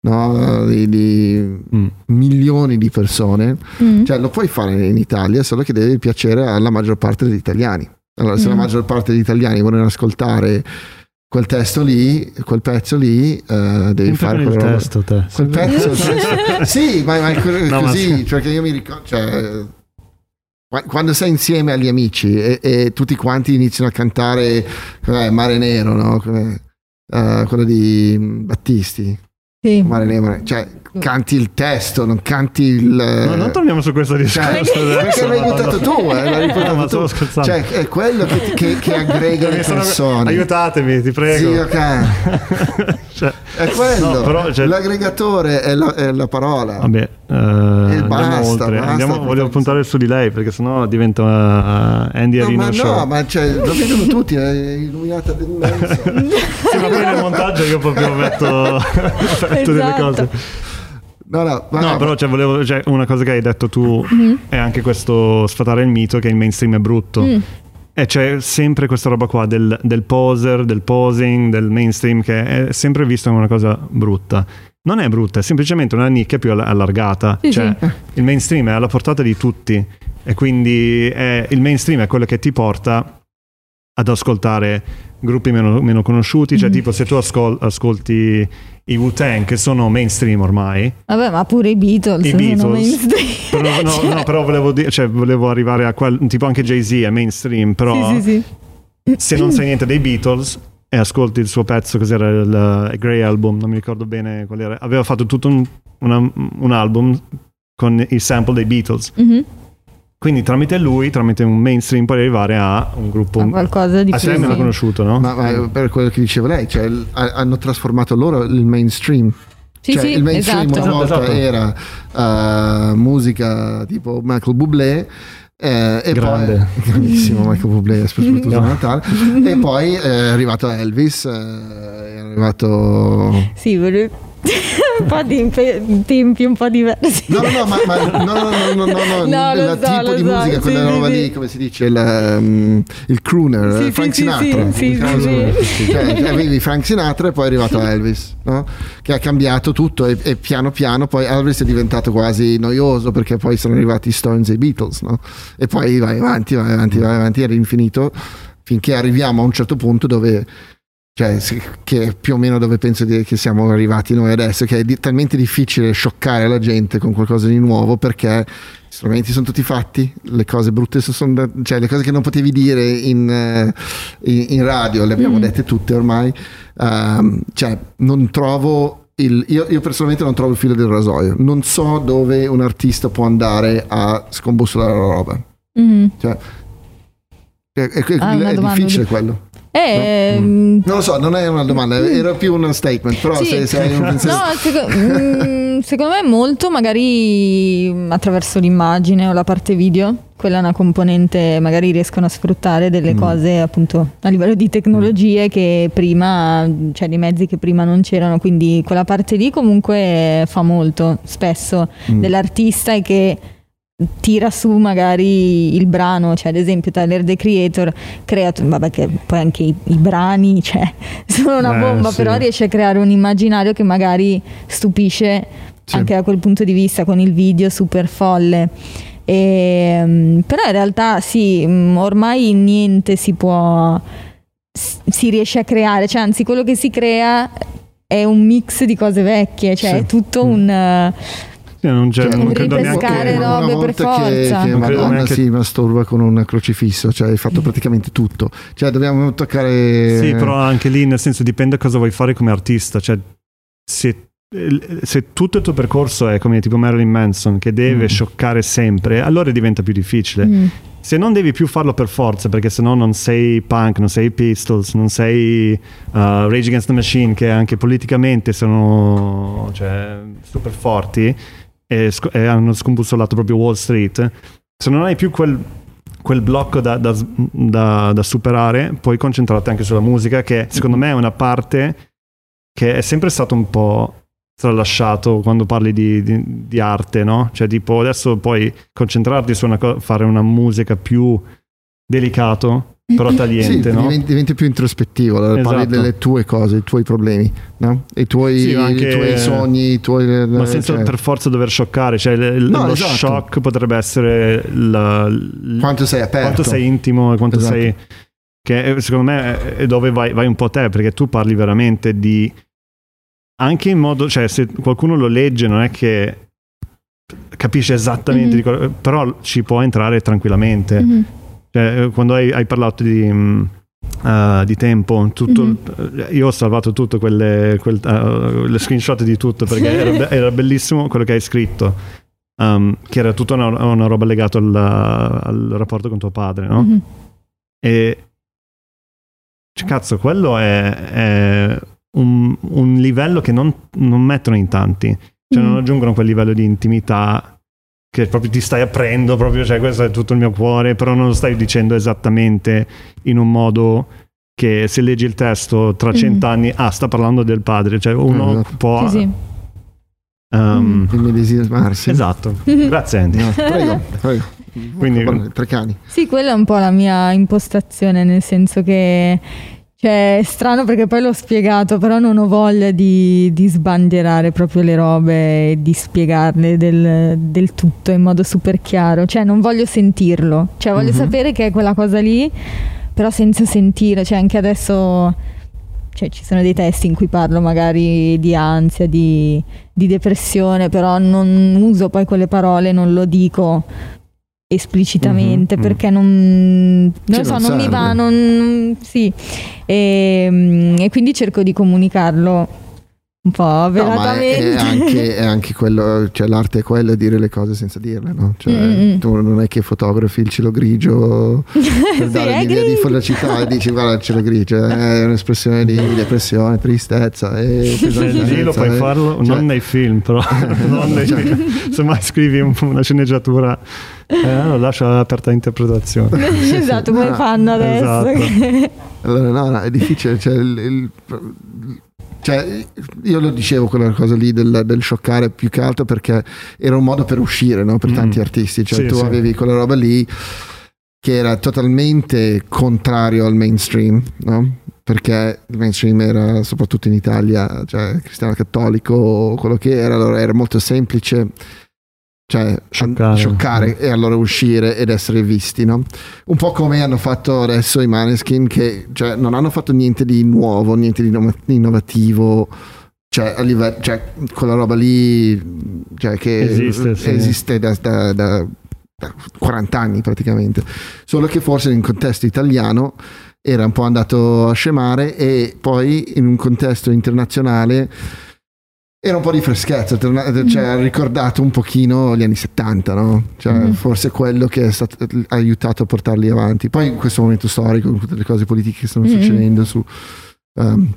no, di, di Mm. milioni di persone Mm. cioè lo puoi fare in Italia solo che deve piacere alla maggior parte degli italiani allora se la Mm. maggior parte degli italiani vogliono ascoltare quel testo lì quel pezzo lì eh, devi Sempre fare roba testo te. quel pezzo sì ma, ma è que- No, ma così sì. perché io mi ricordo cioè, qua- quando sei insieme agli amici e, e tutti quanti iniziano a cantare cos'è, Mare Nero no? Eh, quello di Battisti Sì. Mare Nero cioè canti il testo non canti il No, non torniamo su questo discorso. cioè, perché l'hai buttato tu eh, l'hai No, buttato ma tu cioè è quello che, ti- che- che aggrega le persone Aiutatemi, ti prego. Sì, ok. Cioè, è quello No, però, cioè- l'aggregatore è la, è la parola Vabbè, eh, andiamo basta, oltre. basta. Andiamo- volevo puntare su di lei perché sennò diventa uh, Andy No, Arena ma Show. no, ma cioè, lo vedono tutti, è illuminata dell'immenso. Sì, ma poi nel montaggio io proprio metto, metto delle Esatto. cose. No, no, No, però cioè, volevo, cioè, una cosa che hai detto tu Mhm. è anche questo sfatare il mito che il mainstream è brutto. Mm. E c'è sempre questa roba qua del, del poser, del posing, del mainstream che è sempre visto come una cosa brutta. Non è brutta, è semplicemente una nicchia più all- allargata. Sì, cioè, sì. il mainstream è alla portata di tutti e quindi è- il mainstream è quello che ti porta ad ascoltare gruppi meno, meno conosciuti. Cioè, Mm. tipo, se tu ascol- ascolti i Wu-Tang, che sono mainstream ormai, Vabbè, ma pure i Beatles, I sono Beatles. mainstream. però, no, Cioè, no, però volevo, dire, cioè, volevo arrivare a quel tipo anche Jay-Z è mainstream, però Sì, sì, sì. se non sai niente dei Beatles e ascolti il suo pezzo, cos'era il, il Grey Album, non mi ricordo bene qual era, aveva fatto tutto un, una- un album con i sample dei Beatles. Mhm. Quindi tramite lui, tramite un mainstream, puoi arrivare a un gruppo Ha qualcosa di Ah, più. sì, meno conosciuto, no? ma, ma per quello che diceva lei, cioè, hanno trasformato loro il mainstream. Sì, cioè, sì, il mainstream esatto. una volta Esatto. era eh, musica tipo Michael Bublé. eh, e Grande. poi grandissimo Michael Bublé soprattutto No. a Natale e poi eh, è arrivato Elvis eh, è arrivato Sì, volevo- un po' di tempi un po' diversi. No, no, no, ma, ma no, no, no, no, no, no, No, so, tipo di so, musica, sì, quella sì, roba sì. lì, come si dice, il, um, il crooner, Sì, eh, Frank sì, Sinatra. sì, sì, diciamo sì. Cioè, avevi Frank Sinatra e poi è arrivato Elvis, no? che ha cambiato tutto e, e piano piano poi Elvis è diventato quasi noioso perché poi sono arrivati i Stones e i Beatles, no? e poi vai avanti, vai avanti, vai avanti all'infinito finché arriviamo a un certo punto dove cioè, che è più o meno dove penso di- che siamo arrivati noi adesso, che è di- talmente difficile scioccare la gente con qualcosa di nuovo perché gli strumenti sono tutti fatti, le cose brutte sono, da- cioè le cose che non potevi dire in, eh, in- in radio, le abbiamo Mm. dette tutte ormai, Ehm, cioè non trovo... il- io, io personalmente non trovo il filo del rasoio, non so dove un artista può andare a scombussolare la roba. Mhm. Cioè, è, è- Ah, è domanda difficile di- quello. Eh, mm, Non lo so, non è una domanda, era più uno statement, però Sì. se, se hai un pensiero... No, seco- mm, secondo me molto magari mm, attraverso l'immagine o la parte video, quella è una componente, magari riescono a sfruttare delle Mm. cose appunto a livello di tecnologie che prima, cioè dei mezzi che prima non c'erano, quindi quella parte lì comunque fa molto spesso Mm. dell'artista e che tira su magari il brano, cioè ad esempio Tyler The Creator crea, vabbè che poi anche i, i brani, cioè sono una Eh, bomba, sì. però riesce a creare un immaginario che magari stupisce Sì. anche da quel punto di vista con il video super folle. E, mm, però in realtà sì, mm, ormai niente si può si riesce a creare, cioè anzi quello che si crea è un mix di cose vecchie, cioè Sì. è tutto Mm. un non, c'è, Cioè, non credo ripescare neanche... robe una per volta che, forza. che Non Madonna neanche- si masturba con un crocifisso, cioè hai fatto praticamente tutto. Cioè dobbiamo toccare... Sì, però anche lì nel senso dipende cosa vuoi fare come artista. Cioè, se, se tutto il tuo percorso è come tipo Marilyn Manson che deve Mm. scioccare sempre, allora diventa più difficile. Mm. Se non devi più farlo per forza, perché sennò non sei punk, non sei Pistols, non sei uh, Rage Against the Machine, che anche politicamente sono cioè, super forti e, sc- e hanno scombussolato proprio Wall Street. Se non hai più quel, quel blocco da, da- da- da superare, puoi concentrarti anche sulla musica, che secondo me è una parte che è sempre stato un po' tralasciato quando parli di, di- di arte, no? Cioè, tipo, adesso puoi concentrarti su una co- fare una musica più delicato, però Sì, tagliente, no? diventi, diventi più introspettivo, allora parli Esatto. delle tue cose, i tuoi problemi, no? I tuoi, Sì, anche- i tuoi sogni, i tuoi... Ma senza cioè, per forza dover scioccare, cioè il- No, lo esatto. shock potrebbe essere la- l- quanto sei aperto. quanto sei intimo e quanto Esatto. sei che eh, secondo me è- è dove vai, vai un po' te perché tu parli veramente di anche in modo cioè se qualcuno lo legge non è che capisce esattamente Mhm. di quello- però ci può entrare tranquillamente Mhm. Cioè, eh, quando hai, hai parlato di, eh, di tempo tutto Mhm. eh, io ho salvato tutto quelle quel, eh, le screenshot di tutto perché era, era bellissimo quello che hai scritto um, che era tutta una, una roba legata al, al rapporto con tuo padre no? Mhm. E cioè, cazzo, quello è, è un, un livello che non, non mettono in tanti. Cioè, non Mm. aggiungono quel livello di intimità che proprio ti stai aprendo, proprio, cioè, questo è tutto il mio cuore, però non lo stai dicendo esattamente in un modo che se leggi il testo tra Mm. cent'anni, ah, sta parlando del padre, cioè uno Esatto. può... Sì, sì. um, Di medesimarsi. Esatto, grazie Andy. No, prego, prego. Quindi- Tre cani. Sì, quella è un po' la mia impostazione, nel senso che cioè, è strano perché poi l'ho spiegato, però non ho voglia di, di sbandierare proprio le robe e di spiegarle del, del tutto in modo super chiaro. Cioè, non voglio sentirlo, cioè voglio Mhm. sapere che è quella cosa lì, però senza sentire, cioè anche adesso cioè, ci sono dei testi in cui parlo magari di ansia, di, di depressione, però non uso poi quelle parole, non lo dico esplicitamente Mhm, perché non, non Sì, lo so, non non, mi va, non, sì. E, mm, e quindi cerco di comunicarlo un po' No, ma è, è anche, è anche quello, cioè l'arte è quello, è dire le cose senza dirle, no? Cioè, Mm-mm. tu non è che fotografi il cielo grigio per Sì, dare l'idea di grigio. felicità e dici guarda il cielo grigio, è un'espressione di depressione, tristezza e Cioè, lì lo puoi farlo Cioè- non nei film, però non nei Cioè- film. Se mai scrivi un- una sceneggiatura, eh, lo lascia aperta interpretazione. Sì, esatto, come No, fanno adesso. esatto. Allora, no, no, è difficile. Cioè, il- il- cioè, io lo dicevo quella cosa lì del, del scioccare più che altro perché era un modo per uscire no, per Mm. tanti artisti. Cioè, Sì, tu sì. avevi quella roba lì che era totalmente contrario al mainstream, no? Perché il mainstream era soprattutto in Italia, cioè cristiano cattolico, quello che era, allora era molto semplice. Cioè, Scioccare. scioccare e allora uscire ed essere visti, no? Un po' come hanno fatto adesso i Maneskin, che cioè, non hanno fatto niente di nuovo, niente di innova- innovativo. Cioè, a livello, cioè, quella roba lì cioè, che Esiste, sì. esiste da, da- da- da 40 anni praticamente. Solo che forse in contesto italiano era un po' andato a scemare e poi in un contesto internazionale era un po' di freschezza, cioè, ha ricordato un pochino gli anni 70, no? Cioè, Mhm. forse quello che è stato, ha aiutato a portarli avanti. Poi in questo momento storico, con tutte le cose politiche che stanno Mhm. succedendo su... ehm,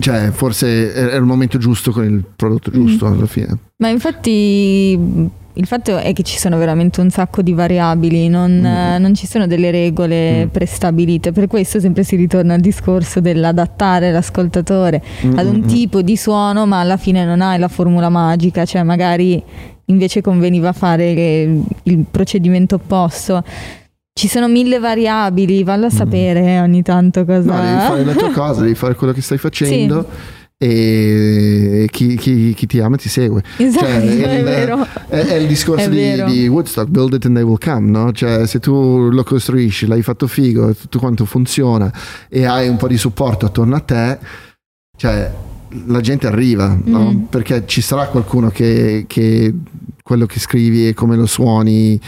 cioè, forse era il momento giusto con il prodotto giusto alla fine. Ma infatti il fatto è che ci sono veramente un sacco di variabili, non, Mm. eh, non ci sono delle regole Mm. prestabilite, per questo sempre si ritorna al discorso dell'adattare l'ascoltatore ad un Mm, mm, tipo di suono, ma alla fine non hai la formula magica, cioè magari invece conveniva fare il, procedimento opposto. Ci sono mille variabili, vallo a sapere ogni tanto cosa... Mm. No, devi fare la tua cosa, devi fare quello che stai facendo e chi, chi- chi ti ama ti segue. Esatto, Cioè, è il- vero. È, è il discorso È di, di Woodstock, build it and they will come, no? Cioè, se tu lo costruisci, l'hai fatto figo, tutto quanto funziona e hai un po' di supporto attorno a te, cioè, la gente arriva, no? Mm. perché ci sarà qualcuno che, che quello che scrivi e come lo suoni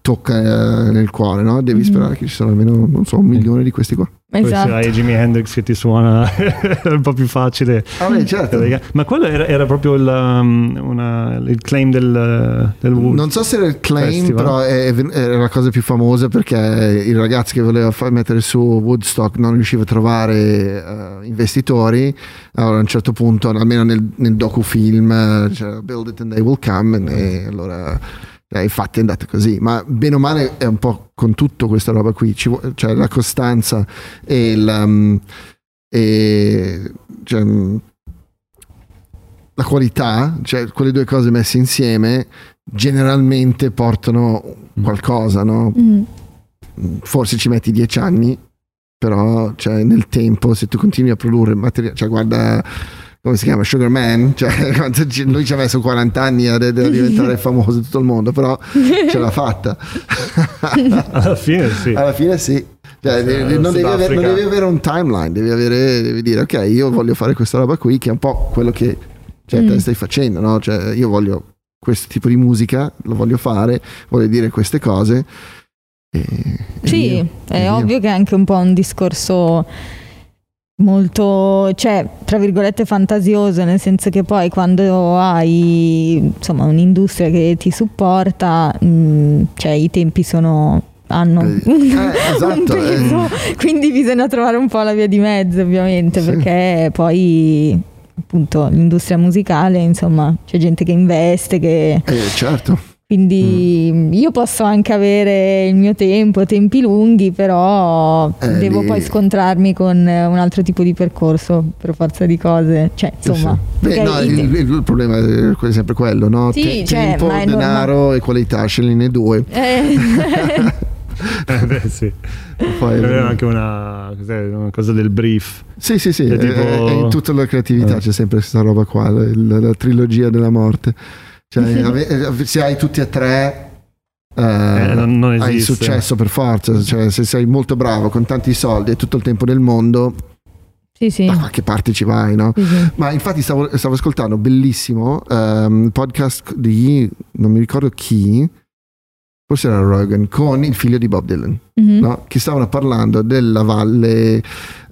tocca eh, nel cuore, no? devi Mhm. sperare che ci siano almeno, non so, un milione di questi qua. Poi Esatto. hai Jimi Hendrix che ti suona è un po' più facile. Ah, beh, certo. Ma quello era, era proprio il, um, una- il claim del, del Wood. Non so se era il claim, Festival. però è, era la cosa più famosa perché il ragazzo che voleva fa- mettere su Woodstock non riusciva a trovare eh, investitori. Allora a un certo punto, almeno nel, nel docufilm, eh, c'era Build it and they will come. E allora, eh, infatti è andata così. Ma bene o male è un po' con tutto questa roba qui, ci vuo- cioè la costanza e il. um, e, cioè, mm, la qualità, cioè quelle due cose messe insieme, generalmente portano qualcosa, no? Mm. Forse ci metti dieci anni, però cioè, nel tempo, se tu continui a produrre materiale, cioè guarda come si chiama Sugar Man, cioè, lui ci ha messo 40 anni a, a diventare famoso in tutto il mondo, però ce l'ha fatta. Alla fine sì. Alla fine sì. Cioè, Sì, devi- non, devi avere, non devi avere un timeline, devi, avere, devi dire ok, io voglio fare questa roba qui, che è un po' quello che cioè, te Mm. stai facendo, no? Cioè, io voglio questo tipo di musica, lo voglio fare, voglio dire queste cose. E, e Sì, è e via. ovvio che è anche un po' un discorso molto, cioè, tra virgolette fantasioso, nel senso che poi quando hai insomma un'industria che ti supporta, mh, cioè i tempi sono hanno Eh, un esatto, peso, quindi bisogna trovare un po' la via di mezzo, ovviamente, Sì. perché poi appunto l'industria musicale, insomma, c'è gente che investe, che Eh, certo. Quindi Mm. io posso anche avere il mio tempo, tempi lunghi, però Eh, devo lì- poi scontrarmi con eh, un altro tipo di percorso per forza di cose. Cioè, insomma, sì. Beh, no, il, il- il problema è sempre quello, no? Sì, Te- cioè, tempo, ma è denaro e qualità, scegliene due. Eh, Eh, beh, sì. Poi- Era anche una, una cosa del brief. Sì, sì, sì, È è- tipo- è in tutta la creatività Eh. c'è sempre questa roba qua, la, la- la trilogia della morte. Cioè, eh, se hai tutti e tre, eh, non- non hai successo per forza. Cioè, se sei molto bravo con tanti soldi e tutto il tempo del mondo, sì, sì. da qualche parte ci vai, no? sì. Ma infatti stavo, stavo ascoltando, bellissimo, il podcast di, non mi ricordo chi, forse era Rogan, con il figlio di Bob Dylan. Mhm. no? che stavano parlando della valle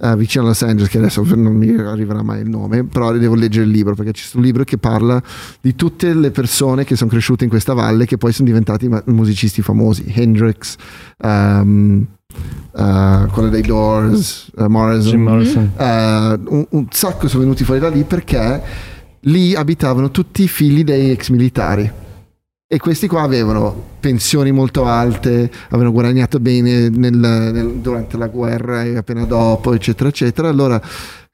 eh, vicino a Los Angeles, che adesso non mi arriverà mai il nome, però devo leggere il libro perché c'è un libro che parla di tutte le persone che sono cresciute in questa valle che poi sono diventati musicisti famosi, Hendrix, ehm, eh, quello dei Doors, eh, Morrison, Jim Morrison. eh, un, un sacco sono venuti fuori da lì perché lì abitavano tutti i figli dei ex militari. E questi qua avevano pensioni molto alte, avevano guadagnato bene nel- nel- durante la guerra e appena dopo, eccetera, eccetera. Allora,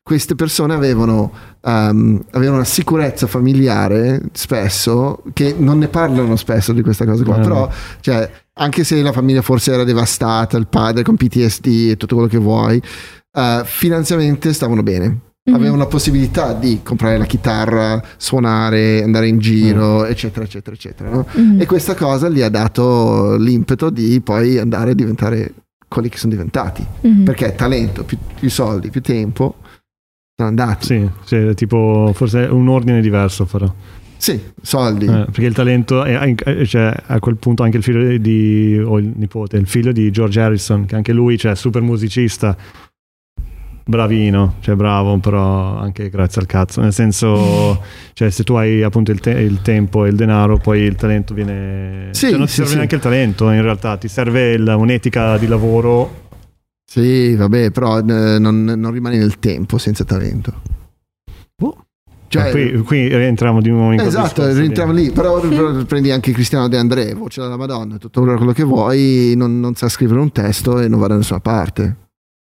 queste persone avevano, ehm, avevano una sicurezza familiare spesso, che non ne parlano spesso di questa cosa qua, Eh. però cioè, anche se la famiglia forse era devastata, il padre con PTSD e tutto quello che vuoi, eh, finanziariamente stavano bene. Mhm. Avevano la possibilità di comprare la chitarra, suonare, andare in giro, eccetera, eccetera, eccetera. no? Mhm. E questa cosa gli ha dato l'impeto di poi andare a diventare quelli che sono diventati. Mhm. Perché talento, più, più soldi, più tempo, sono andati. Sì, sì, tipo forse un ordine diverso farò. Sì, soldi. Eh, perché il talento è, è- cioè, a quel punto anche il figlio di o il nipote, il figlio di George Harrison, che anche lui cioè super musicista. Bravino, cioè bravo, però anche grazie al cazzo. Nel senso, cioè, se tu hai appunto il, te- il tempo e il denaro, poi il talento viene. Sì, cioè, non ti sì, serve sì. neanche il talento, in realtà, ti serve il- un'etica di lavoro. Sì, vabbè, però eh, non, non rimani nel tempo senza talento. Boh. Cioè, Ma qui, qui rientriamo di nuovo in Esatto, rientriamo lì, però però prendi anche Cristiano De André, voce della Madonna, tutto quello che vuoi, non, non sa scrivere un testo e non va da nessuna parte.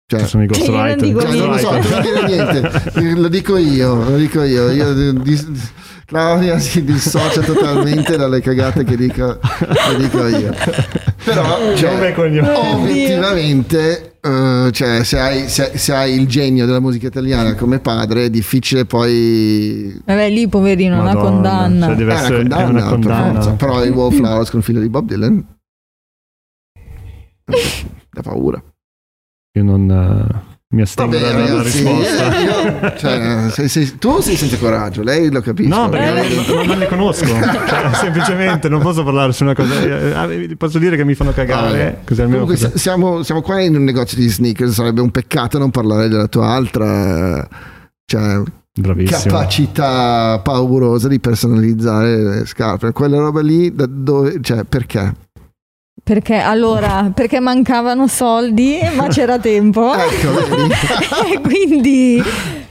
Cioè, Ci sono i Cioè, io non ghostwriter. cioè, non lo so, non ghostwriter. dire niente, lo dico io, lo dico io. io di- Claudia si dissocia totalmente dalle cagate che dico, che dico io. Però, cioè, cognome. obiettivamente, eh, cioè, se, hai, se- se hai il genio della musica italiana come padre, è difficile poi Vabbè, lì poverino, una Madonna, condanna. cioè, deve è una essere- è condanna, una per condanna. forza. Però il Wallflowers con il figlio di Bob Dylan da paura. Io non, eh, mi astengo Vabbè, dalla ragazzi, risposta. eh, io- cioè, sei- sei- tu sei senza coraggio, lei lo capisco. No, perché Lei- non, non le conosco. Cioè, semplicemente non posso parlare su una cosa. eh, eh, Posso dire che mi fanno cagare. Almeno Comunque siamo, siamo qua in un negozio di sneakers, sarebbe un peccato non parlare della tua altra eh, cioè, Bravissimo. capacità paurosa di personalizzare le scarpe. Quella roba lì, da dove, cioè, perché? Perché allora, perché mancavano soldi, ma c'era tempo. Ecco? E quindi,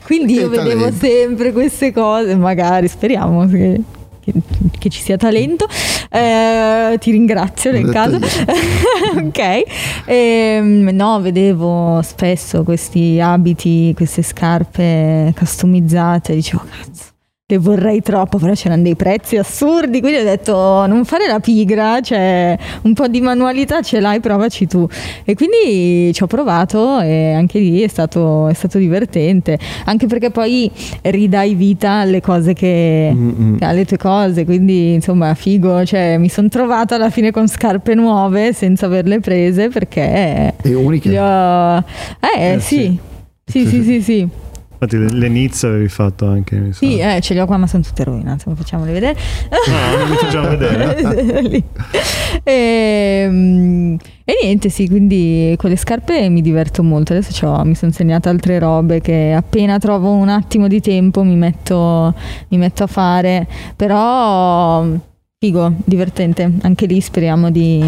quindi io vedevo sempre queste cose, magari speriamo che, che- che ci sia talento. Eh, ti ringrazio nel caso. ok, Ehm, no, vedevo spesso questi abiti, queste scarpe customizzate, dicevo cazzo. Le vorrei troppo, però c'erano dei prezzi assurdi, quindi ho detto non fare la pigra, cioè un po' di manualità ce l'hai, provaci tu. E quindi ci ho provato e anche lì è stato, è stato divertente, anche perché poi ridai vita alle cose che, Mm-mm. alle tue cose, quindi insomma figo, cioè mi sono trovata alla fine con scarpe nuove senza averle prese perché E uniche. ho... Eh, Eh. Sì, Sì, sì, sì. sì, sì. Infatti, le, le Nizza avevi fatto anche. Sì, eh, ce li ho qua, ma sono tutte rovinate. ma Facciamole vedere. No, non li facciamo vedere. Lì. Ehm, E, niente, sì, quindi con le scarpe mi diverto molto. Adesso c'ho- mi sono segnata altre robe che appena trovo un attimo di tempo mi metto, mi metto a fare. Però, figo, divertente. Anche lì speriamo di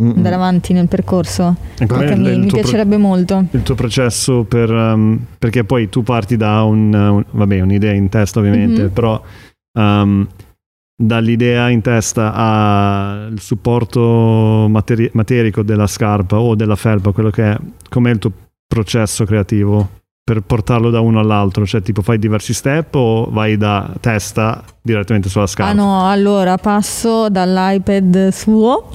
Mm-mm. andare avanti nel percorso. Perché mi, mi tuo pro- piacerebbe molto. il tuo processo per um, perché poi tu parti da un, un- vabbè un'idea in testa ovviamente Mhm. però um, dall'idea in testa al supporto materi- materico della scarpa o della felpa quello che è com'è il tuo processo creativo per portarlo da uno all'altro? Cioè tipo fai diversi step o vai da testa direttamente sulla scarpa Ah no, allora passo dall'iPad suo,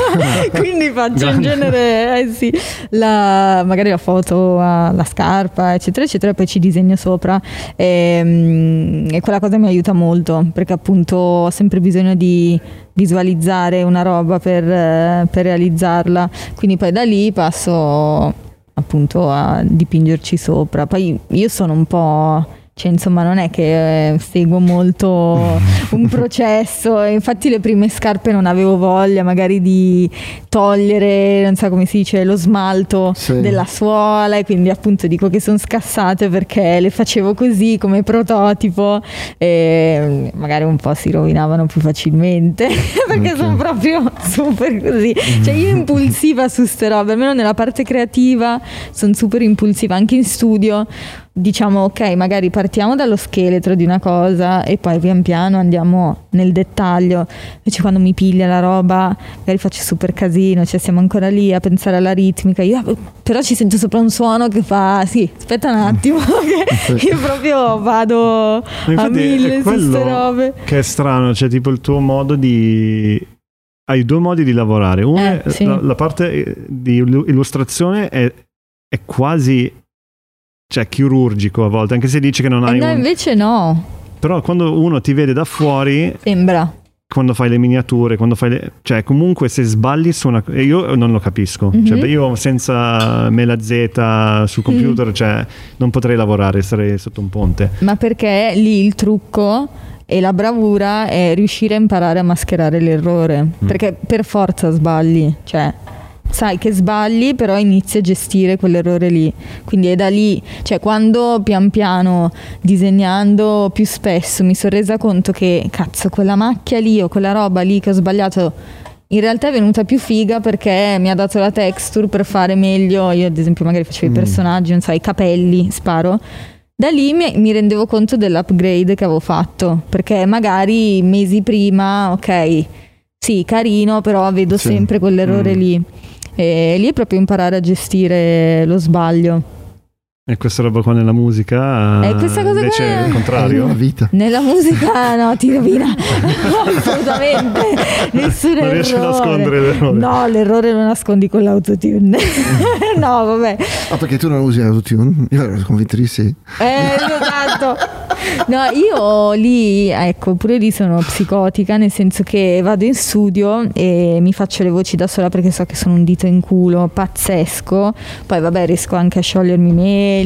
quindi faccio in genere, eh sì, la- magari la foto alla scarpa, eccetera, eccetera, e poi ci disegno sopra. E, e quella cosa mi aiuta molto, perché appunto ho sempre bisogno di visualizzare una roba per, eh, per realizzarla, quindi poi da lì passo appunto a dipingerci sopra. Poi io sono un po'... Cioè, insomma, non è che eh, seguo molto un processo. Infatti, le prime scarpe non avevo voglia, magari di togliere, non so come si dice, lo smalto Sì. della suola. E quindi, appunto, dico che sono scassate perché le facevo così come prototipo. E magari un po' si rovinavano più facilmente perché Ok. sono proprio super così. Cioè, io impulsiva su ste robe, almeno nella parte creativa sono super impulsiva, anche in studio. Diciamo, ok, magari partiamo dallo scheletro di una cosa e poi pian piano andiamo nel dettaglio. Invece, quando mi piglia la roba, magari faccio super casino, cioè siamo ancora lì a pensare alla ritmica. Io "Ah, però ci sento sopra un suono che fa, sì, aspetta un attimo, che io proprio vado a mille su queste robe. Che è strano, cioè tipo il tuo modo di... Hai due modi di lavorare. Uno Eh, è sì. la, la parte eh, di illu- illustrazione è, è quasi cioè, chirurgico a volte, anche se dici che non hai no, un... invece no, Però quando uno ti vede da fuori, sembra. quando fai le miniature, quando fai le... Cioè comunque se sbagli su una... Io non lo capisco. Mhm. Cioè, beh, io senza mela Z sul computer, Mm. cioè non potrei lavorare, sarei sotto un ponte. Ma perché lì il trucco e la bravura è riuscire a imparare a mascherare l'errore. Mm. Perché per forza sbagli, cioè sai che sbagli, però inizi a gestire quell'errore lì. Quindi è da lì, cioè quando pian piano disegnando più spesso mi sono resa conto che cazzo, quella macchia lì o quella roba lì che ho sbagliato in realtà è venuta più figa perché mi ha dato la texture per fare meglio. Io, ad esempio, magari facevo Mm. i personaggi, non so, i capelli, sparo. Da lì mi, mi rendevo conto dell'upgrade che avevo fatto, perché magari mesi prima, ok, sì, carino, però vedo Sì. sempre quell'errore Mm. lì. E lì è proprio imparare a gestire lo sbaglio. E questa roba qua nella musica E questa cosa invece qua- è il contrario. vita. Nella musica no, ti rovina. Assolutamente. Nessun Non riesci a errore. nascondere l'errore. No, l'errore lo nascondi con l'autotune. no, vabbè. Ah, perché tu non usi l'autotune? Io ero convinto di sì. Eh, esatto. No, io lì, ecco, pure lì sono psicotica, nel senso che vado in studio e mi faccio le voci da sola perché so che sono un dito in culo pazzesco. Poi vabbè, riesco anche a sciogliermi meglio,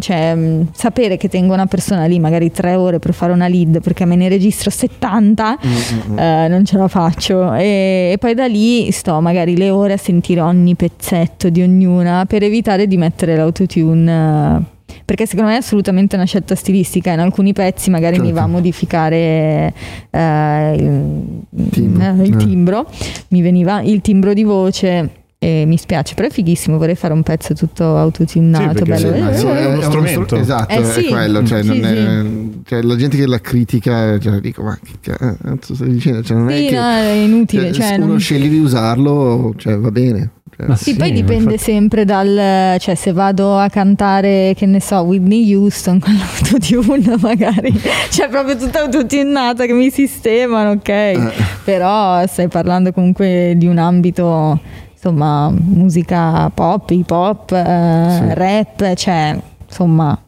cioè mh, sapere che tengo una persona lì magari tre ore per fare una lead perché me ne registro 70, Mm, eh, non ce la faccio. E, e poi da lì sto magari le ore a sentire ogni pezzetto di ognuna per evitare di mettere l'autotune. eh, perché secondo me è assolutamente una scelta stilistica. In alcuni pezzi magari mi Certo. va a modificare eh, il, Timbro. eh, il Eh. timbro, mi veniva il timbro di voce. E mi spiace, però è fighissimo. Vorrei fare un pezzo tutto autotunato. Sì, bello. sì, Eh, sì, è uno stru- strumento. esatto, Eh, sì. è quello. Cioè, Sì, non sì. è- cioè, la gente che la critica, cioè, dico, ma che cazzo stai dicendo? Cioè, non sì, è che no, è inutile. cioè, cioè, se uno non- sceglie di usarlo, cioè, va bene. Cioè, Ma Sì, Sì, poi dipende infatti- sempre dal, cioè se vado a cantare, che ne so, Whitney Houston con l'autotune magari, cioè proprio tutta autotunata che mi sistemano, ok? Eh. Però stai parlando comunque di un ambito, insomma, musica pop, hip hop, eh, Sì. rap, cioè, insomma,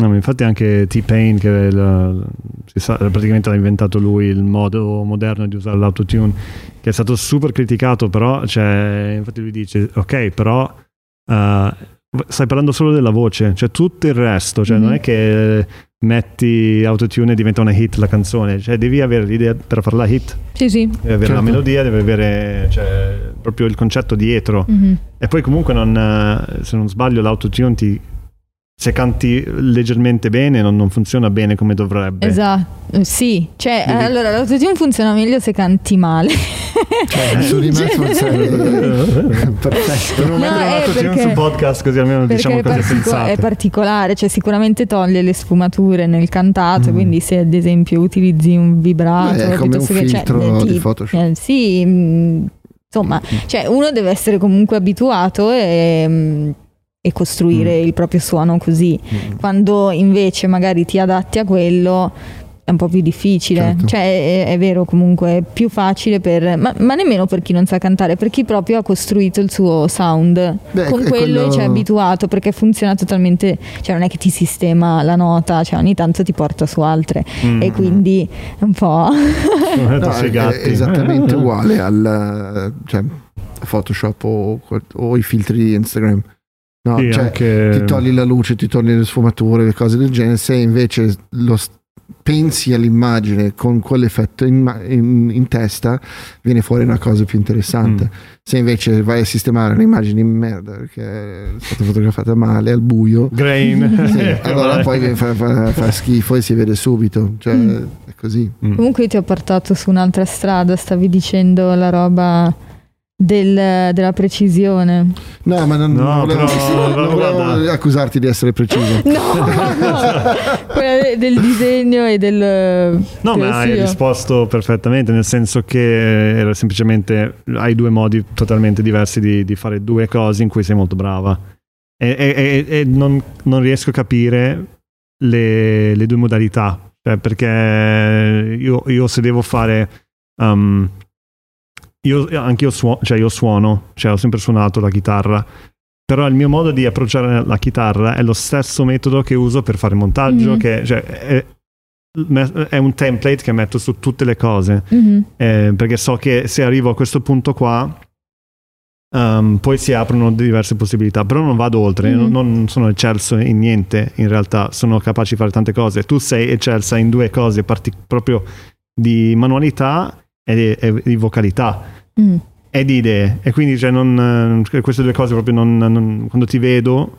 No, infatti anche T-Pain che la- sa- praticamente l'ha inventato lui il modo moderno di usare l'autotune che è stato super criticato però cioè, infatti lui dice ok però eh, stai parlando solo della voce cioè tutto il resto cioè non Mhm. è che metti autotune e diventa una hit la canzone cioè devi avere l'idea per fare la hit sì sì. devi avere la Certo. melodia devi avere cioè, proprio il concetto dietro Mhm. e poi comunque non, eh, se non sbaglio l'autotune ti se canti leggermente bene non, non funziona bene come dovrebbe. Esatto, sì, cioè Devi- allora l'autotune funziona meglio se canti male. Cioè, su di me funziona perfetto. Devo No, mettere l'autotune perché- sul podcast così almeno diciamo è, cose partico- sensate. è particolare, cioè sicuramente toglie le sfumature nel cantato, Mm. quindi se ad esempio utilizzi un vibrato Beh, è come un che filtro cioè, di Photoshop. eh, sì, mm, insomma, cioè uno deve essere comunque abituato e, mm, e costruire Mm. il proprio suono così. Quando invece magari ti adatti a quello è un po' più difficile, Certo. cioè è, è vero comunque è più facile per, ma, ma nemmeno per chi non sa cantare, per chi proprio ha costruito il suo sound Beh, con quello, quello- ci è abituato perché funziona totalmente, cioè non è che ti sistema la nota, cioè ogni tanto ti porta su altre Mm. e quindi è un po'... No, è- è esattamente uguale al cioè, Photoshop o, o i filtri di Instagram. No, Sì, cioè, anche- ti togli la luce, ti togli le sfumature, le cose del genere. Se invece lo pensi all'immagine con quell'effetto in, ma- in- in testa, viene fuori una cosa più interessante. Mm. Se invece vai a sistemare un'immagine in merda perché è stata fotografata male al buio, Grain. sì, allora poi fa, fa- fa schifo e si vede subito. Cioè, è così. Mm. Comunque io ti ho portato su un'altra strada, stavi dicendo la roba del- della precisione. No, ma non, No, non volevo, però, non volevo accusarti di essere preciso. No, no, quella del disegno e del... No, ma hai risposto perfettamente, nel senso che era semplicemente hai due modi totalmente diversi di, di fare due cose in cui sei molto brava. E, e- e- e non, non riesco a capire le, le due modalità. Cioè, perché io, io se devo fare. um, io, anche io, suo- cioè io suono, cioè ho sempre suonato la chitarra. Però il mio modo di approcciare la chitarra è lo stesso metodo che uso per fare montaggio, Mhm. che cioè, è, è un template che metto su tutte le cose. Mhm. Eh, perché so che se arrivo a questo punto qua, um, poi si aprono diverse possibilità. Però non vado oltre, Mhm. non, non sono eccelso in niente. In realtà sono capace di fare tante cose. Tu sei eccelsa in due cose parti- proprio di manualità e di, e di vocalità Mm. e di idee. E quindi cioè, non, eh, queste due cose proprio non, non- quando ti vedo.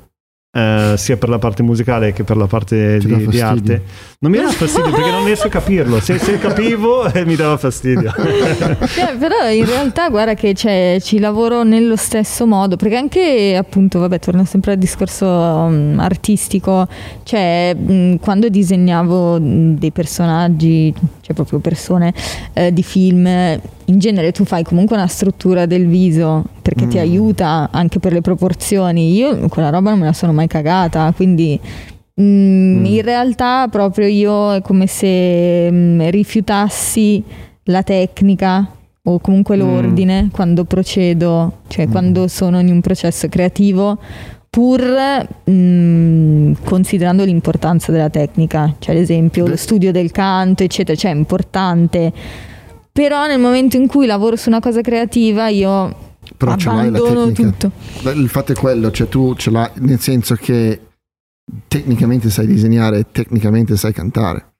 Eh, sia per la parte musicale che per la parte di, di arte. Non mi dà fastidio perché non riesco a capirlo. Se, se capivo eh, mi dava fastidio. Eh, però in realtà guarda che cioè, ci lavoro nello stesso modo, perché anche appunto, vabbè, torno sempre al discorso um, artistico, cioè mh, quando disegnavo mh, dei personaggi, cioè proprio persone eh, di film, in genere tu fai comunque una struttura del viso perché ti Mm. aiuta anche per le proporzioni. Io quella roba non me la sono mai cagata, quindi mm, in realtà proprio io è come se mm, rifiutassi la tecnica o comunque Mm. l'ordine quando procedo, cioè Mm. quando sono in un processo creativo, pur mm, considerando l'importanza della tecnica, cioè ad esempio Beh. lo studio del canto, eccetera, cioè è importante. Però nel momento in cui lavoro su una cosa creativa io Però abbandono tutto. Il fatto è quello, cioè tu ce l'hai nel senso che tecnicamente sai disegnare e tecnicamente sai cantare.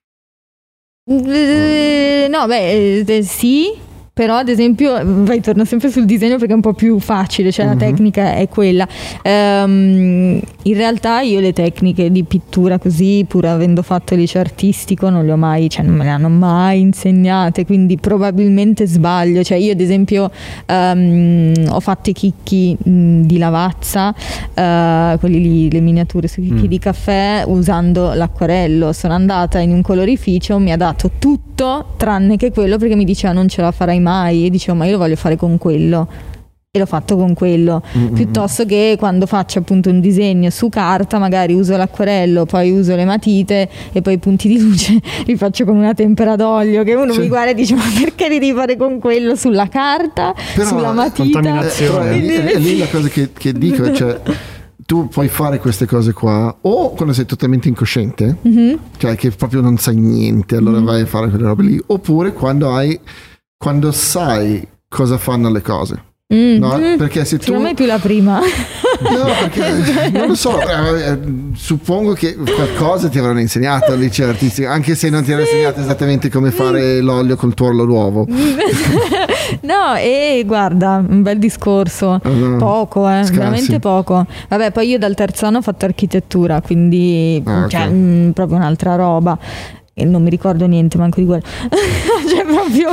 Eh, no, beh, eh, sì, però ad esempio, vai, torno sempre sul disegno perché è un po' più facile, cioè Mhm. la tecnica è quella. Ehm, in realtà io le tecniche di pittura così, pur avendo fatto il liceo artistico, non le ho mai, cioè non me le hanno mai insegnate, quindi probabilmente sbaglio. Cioè io ad esempio ehm, ho fatto i chicchi mh, di lavazza, eh, quelli lì, le miniature sui chicchi Mm. di caffè usando l'acquarello. Sono andata in un colorificio, mi ha dato tutto tranne che quello perché mi diceva non ce la farai mai e dicevo ma io lo voglio fare con quello e l'ho fatto con quello Mm-mm. piuttosto che quando faccio appunto un disegno su carta magari uso l'acquarello poi uso le matite e poi i punti di luce li faccio con una tempera d'olio che uno Sì. mi guarda e dice ma perché li devi fare con quello sulla carta Però, sulla matita è, lì- è lì la cosa che, che dico, cioè tu puoi fare queste cose qua o quando sei totalmente incosciente, Mhm. cioè che proprio non sai niente, allora vai a fare quelle robe lì, oppure quando hai quando sai cosa fanno le cose. Mm. No? Mm. Perché se tu secondo me è più la prima No, perché non lo so, eh, eh, suppongo che qualcosa ti avranno insegnato al liceo artistico, anche se non ti hanno insegnato esattamente come fare l'olio col tuorlo d'uovo. no, e guarda, un bel discorso. No. Poco, eh, veramente poco. Vabbè, poi io dal terzo anno ho fatto architettura, quindi Ah, ok. cioè, mm, proprio un'altra roba. E non mi ricordo niente manco di quello. cioè, proprio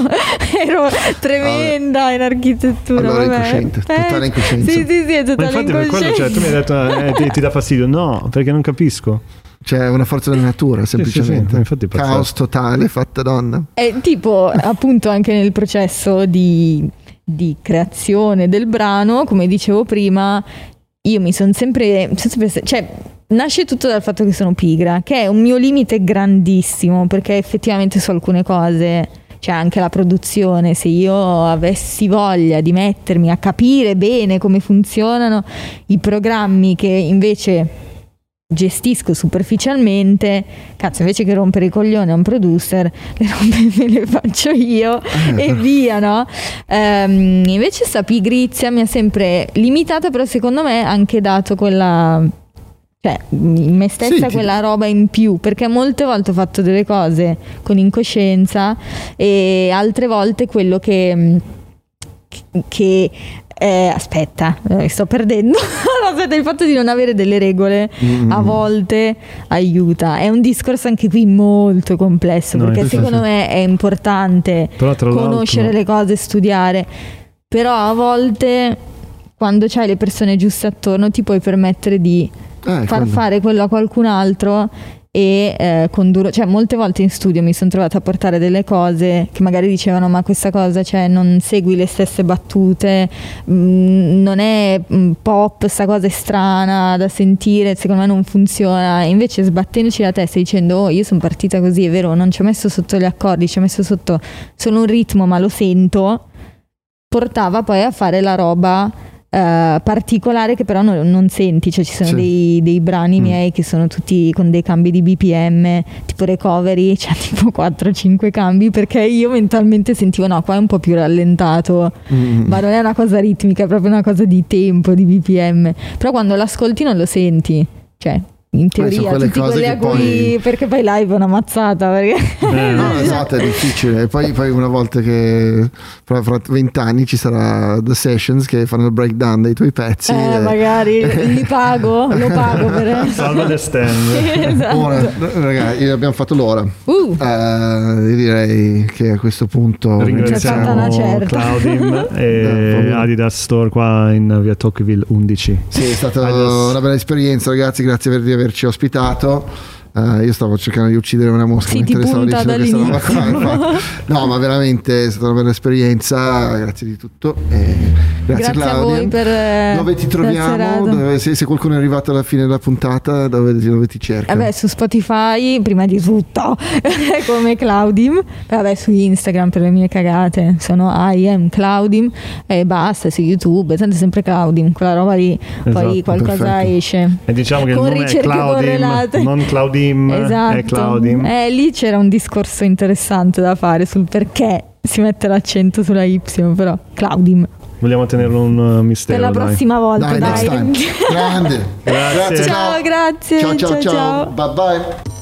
ero tremenda in architettura. Allora vabbè. incosciente, Eh, totale incoscienza. Sì, sì, sì, è Ma totale infatti per quello cioè, tu mi hai detto eh, ti, ti dà fastidio. No, perché non capisco. C'è una forza della natura, sì, sì, semplicemente. infatti è pazzesco. Caos totale, fatta donna. È tipo appunto anche nel processo di, di creazione del brano, come dicevo prima, io mi sono sempre, sempre- cioè nasce tutto dal fatto che sono pigra, che è un mio limite grandissimo, perché effettivamente su alcune cose cioè anche la produzione, se io avessi voglia di mettermi a capire bene come funzionano i programmi che invece gestisco superficialmente, cazzo, invece che rompere i coglioni a un producer, le robe me le faccio io e via, no? Ehm, invece sta pigrizia mi ha sempre limitata, però secondo me anche dato quella cioè in me stessa Sì, ti- quella roba in più perché molte volte ho fatto delle cose con incoscienza e altre volte quello che che eh, aspetta eh, mi sto perdendo aspetta il fatto di non avere delle regole Mm. a volte aiuta è un discorso anche qui molto complesso No, perché secondo sì. me è importante Però conoscere l'altro, le cose, studiare, però a volte quando c'hai le persone giuste attorno ti puoi permettere di Eh, far quello. fare quello a qualcun altro e eh, condurre, cioè molte volte in studio mi sono trovata a portare delle cose che magari dicevano ma questa cosa cioè non segui le stesse battute mm, non è mm, pop sta cosa è strana da sentire secondo me non funziona. Invece sbattendoci la testa dicendo oh io sono partita così è vero non ci ho messo sotto gli accordi ci ho messo sotto solo un ritmo ma lo sento portava poi a fare la roba eh, particolare che però non, non senti, cioè ci sono Sì. dei, dei brani Mm. miei che sono tutti con dei cambi di BPM, tipo recovery, cioè tipo 4-5 cambi perché io mentalmente sentivo no, qua è un po' più rallentato, Mm. ma non è una cosa ritmica, è proprio una cosa di tempo, di BPM, però quando l'ascolti non lo senti, cioè in teoria quelle tutti cose quelli a cui poi- perché poi live è una mazzata perché Eh, No, esatto, è difficile. E poi, poi una volta che fra, fra 20 anni ci sarà The Sessions che fanno il breakdown dei tuoi pezzi. eh, e- magari li pago, lo pago per Salva le stand. esatto. Ora, ragazzi, abbiamo fatto l'ora. Uh, Eh, io direi che a questo punto Ringraziamo certa. Claudim e proprio. Adidas Store qua in via Tocqueville 11. Sì, è stata una bella esperienza, ragazzi. Grazie per di averci ospitato. Eh, io stavo cercando di uccidere una mosca Sì, mentre stavo dicendo questa roba qua. dall'inizio. No, ma veramente è stata una bella esperienza. Grazie di tutto. E Grazie, Grazie a Claudia. voi per eh, Dove ti troviamo? Dove- se, se qualcuno è arrivato alla fine della puntata, dove, dove ti cerca? Vabbè, su Spotify, prima di tutto, come Claudim. Vabbè, su Instagram per le mie cagate, sono I am Claudim e basta, su YouTube, tanto sempre Claudim, quella roba lì, poi Esatto, qualcosa perfetto. esce. E diciamo che Con il nome è ricerche Claudim, correlate. non Claudim, Esatto. è Claudim. Eh, lì c'era un discorso interessante da fare sul perché si mette l'accento sulla Y, però Claudim. Vogliamo tenerlo un uh, mistero. Per la dai. prossima volta, Dai, dai. next time. Grande. Grazie. Grazie. ciao, grazie. Ciao, ciao, ciao. ciao. ciao. Bye bye.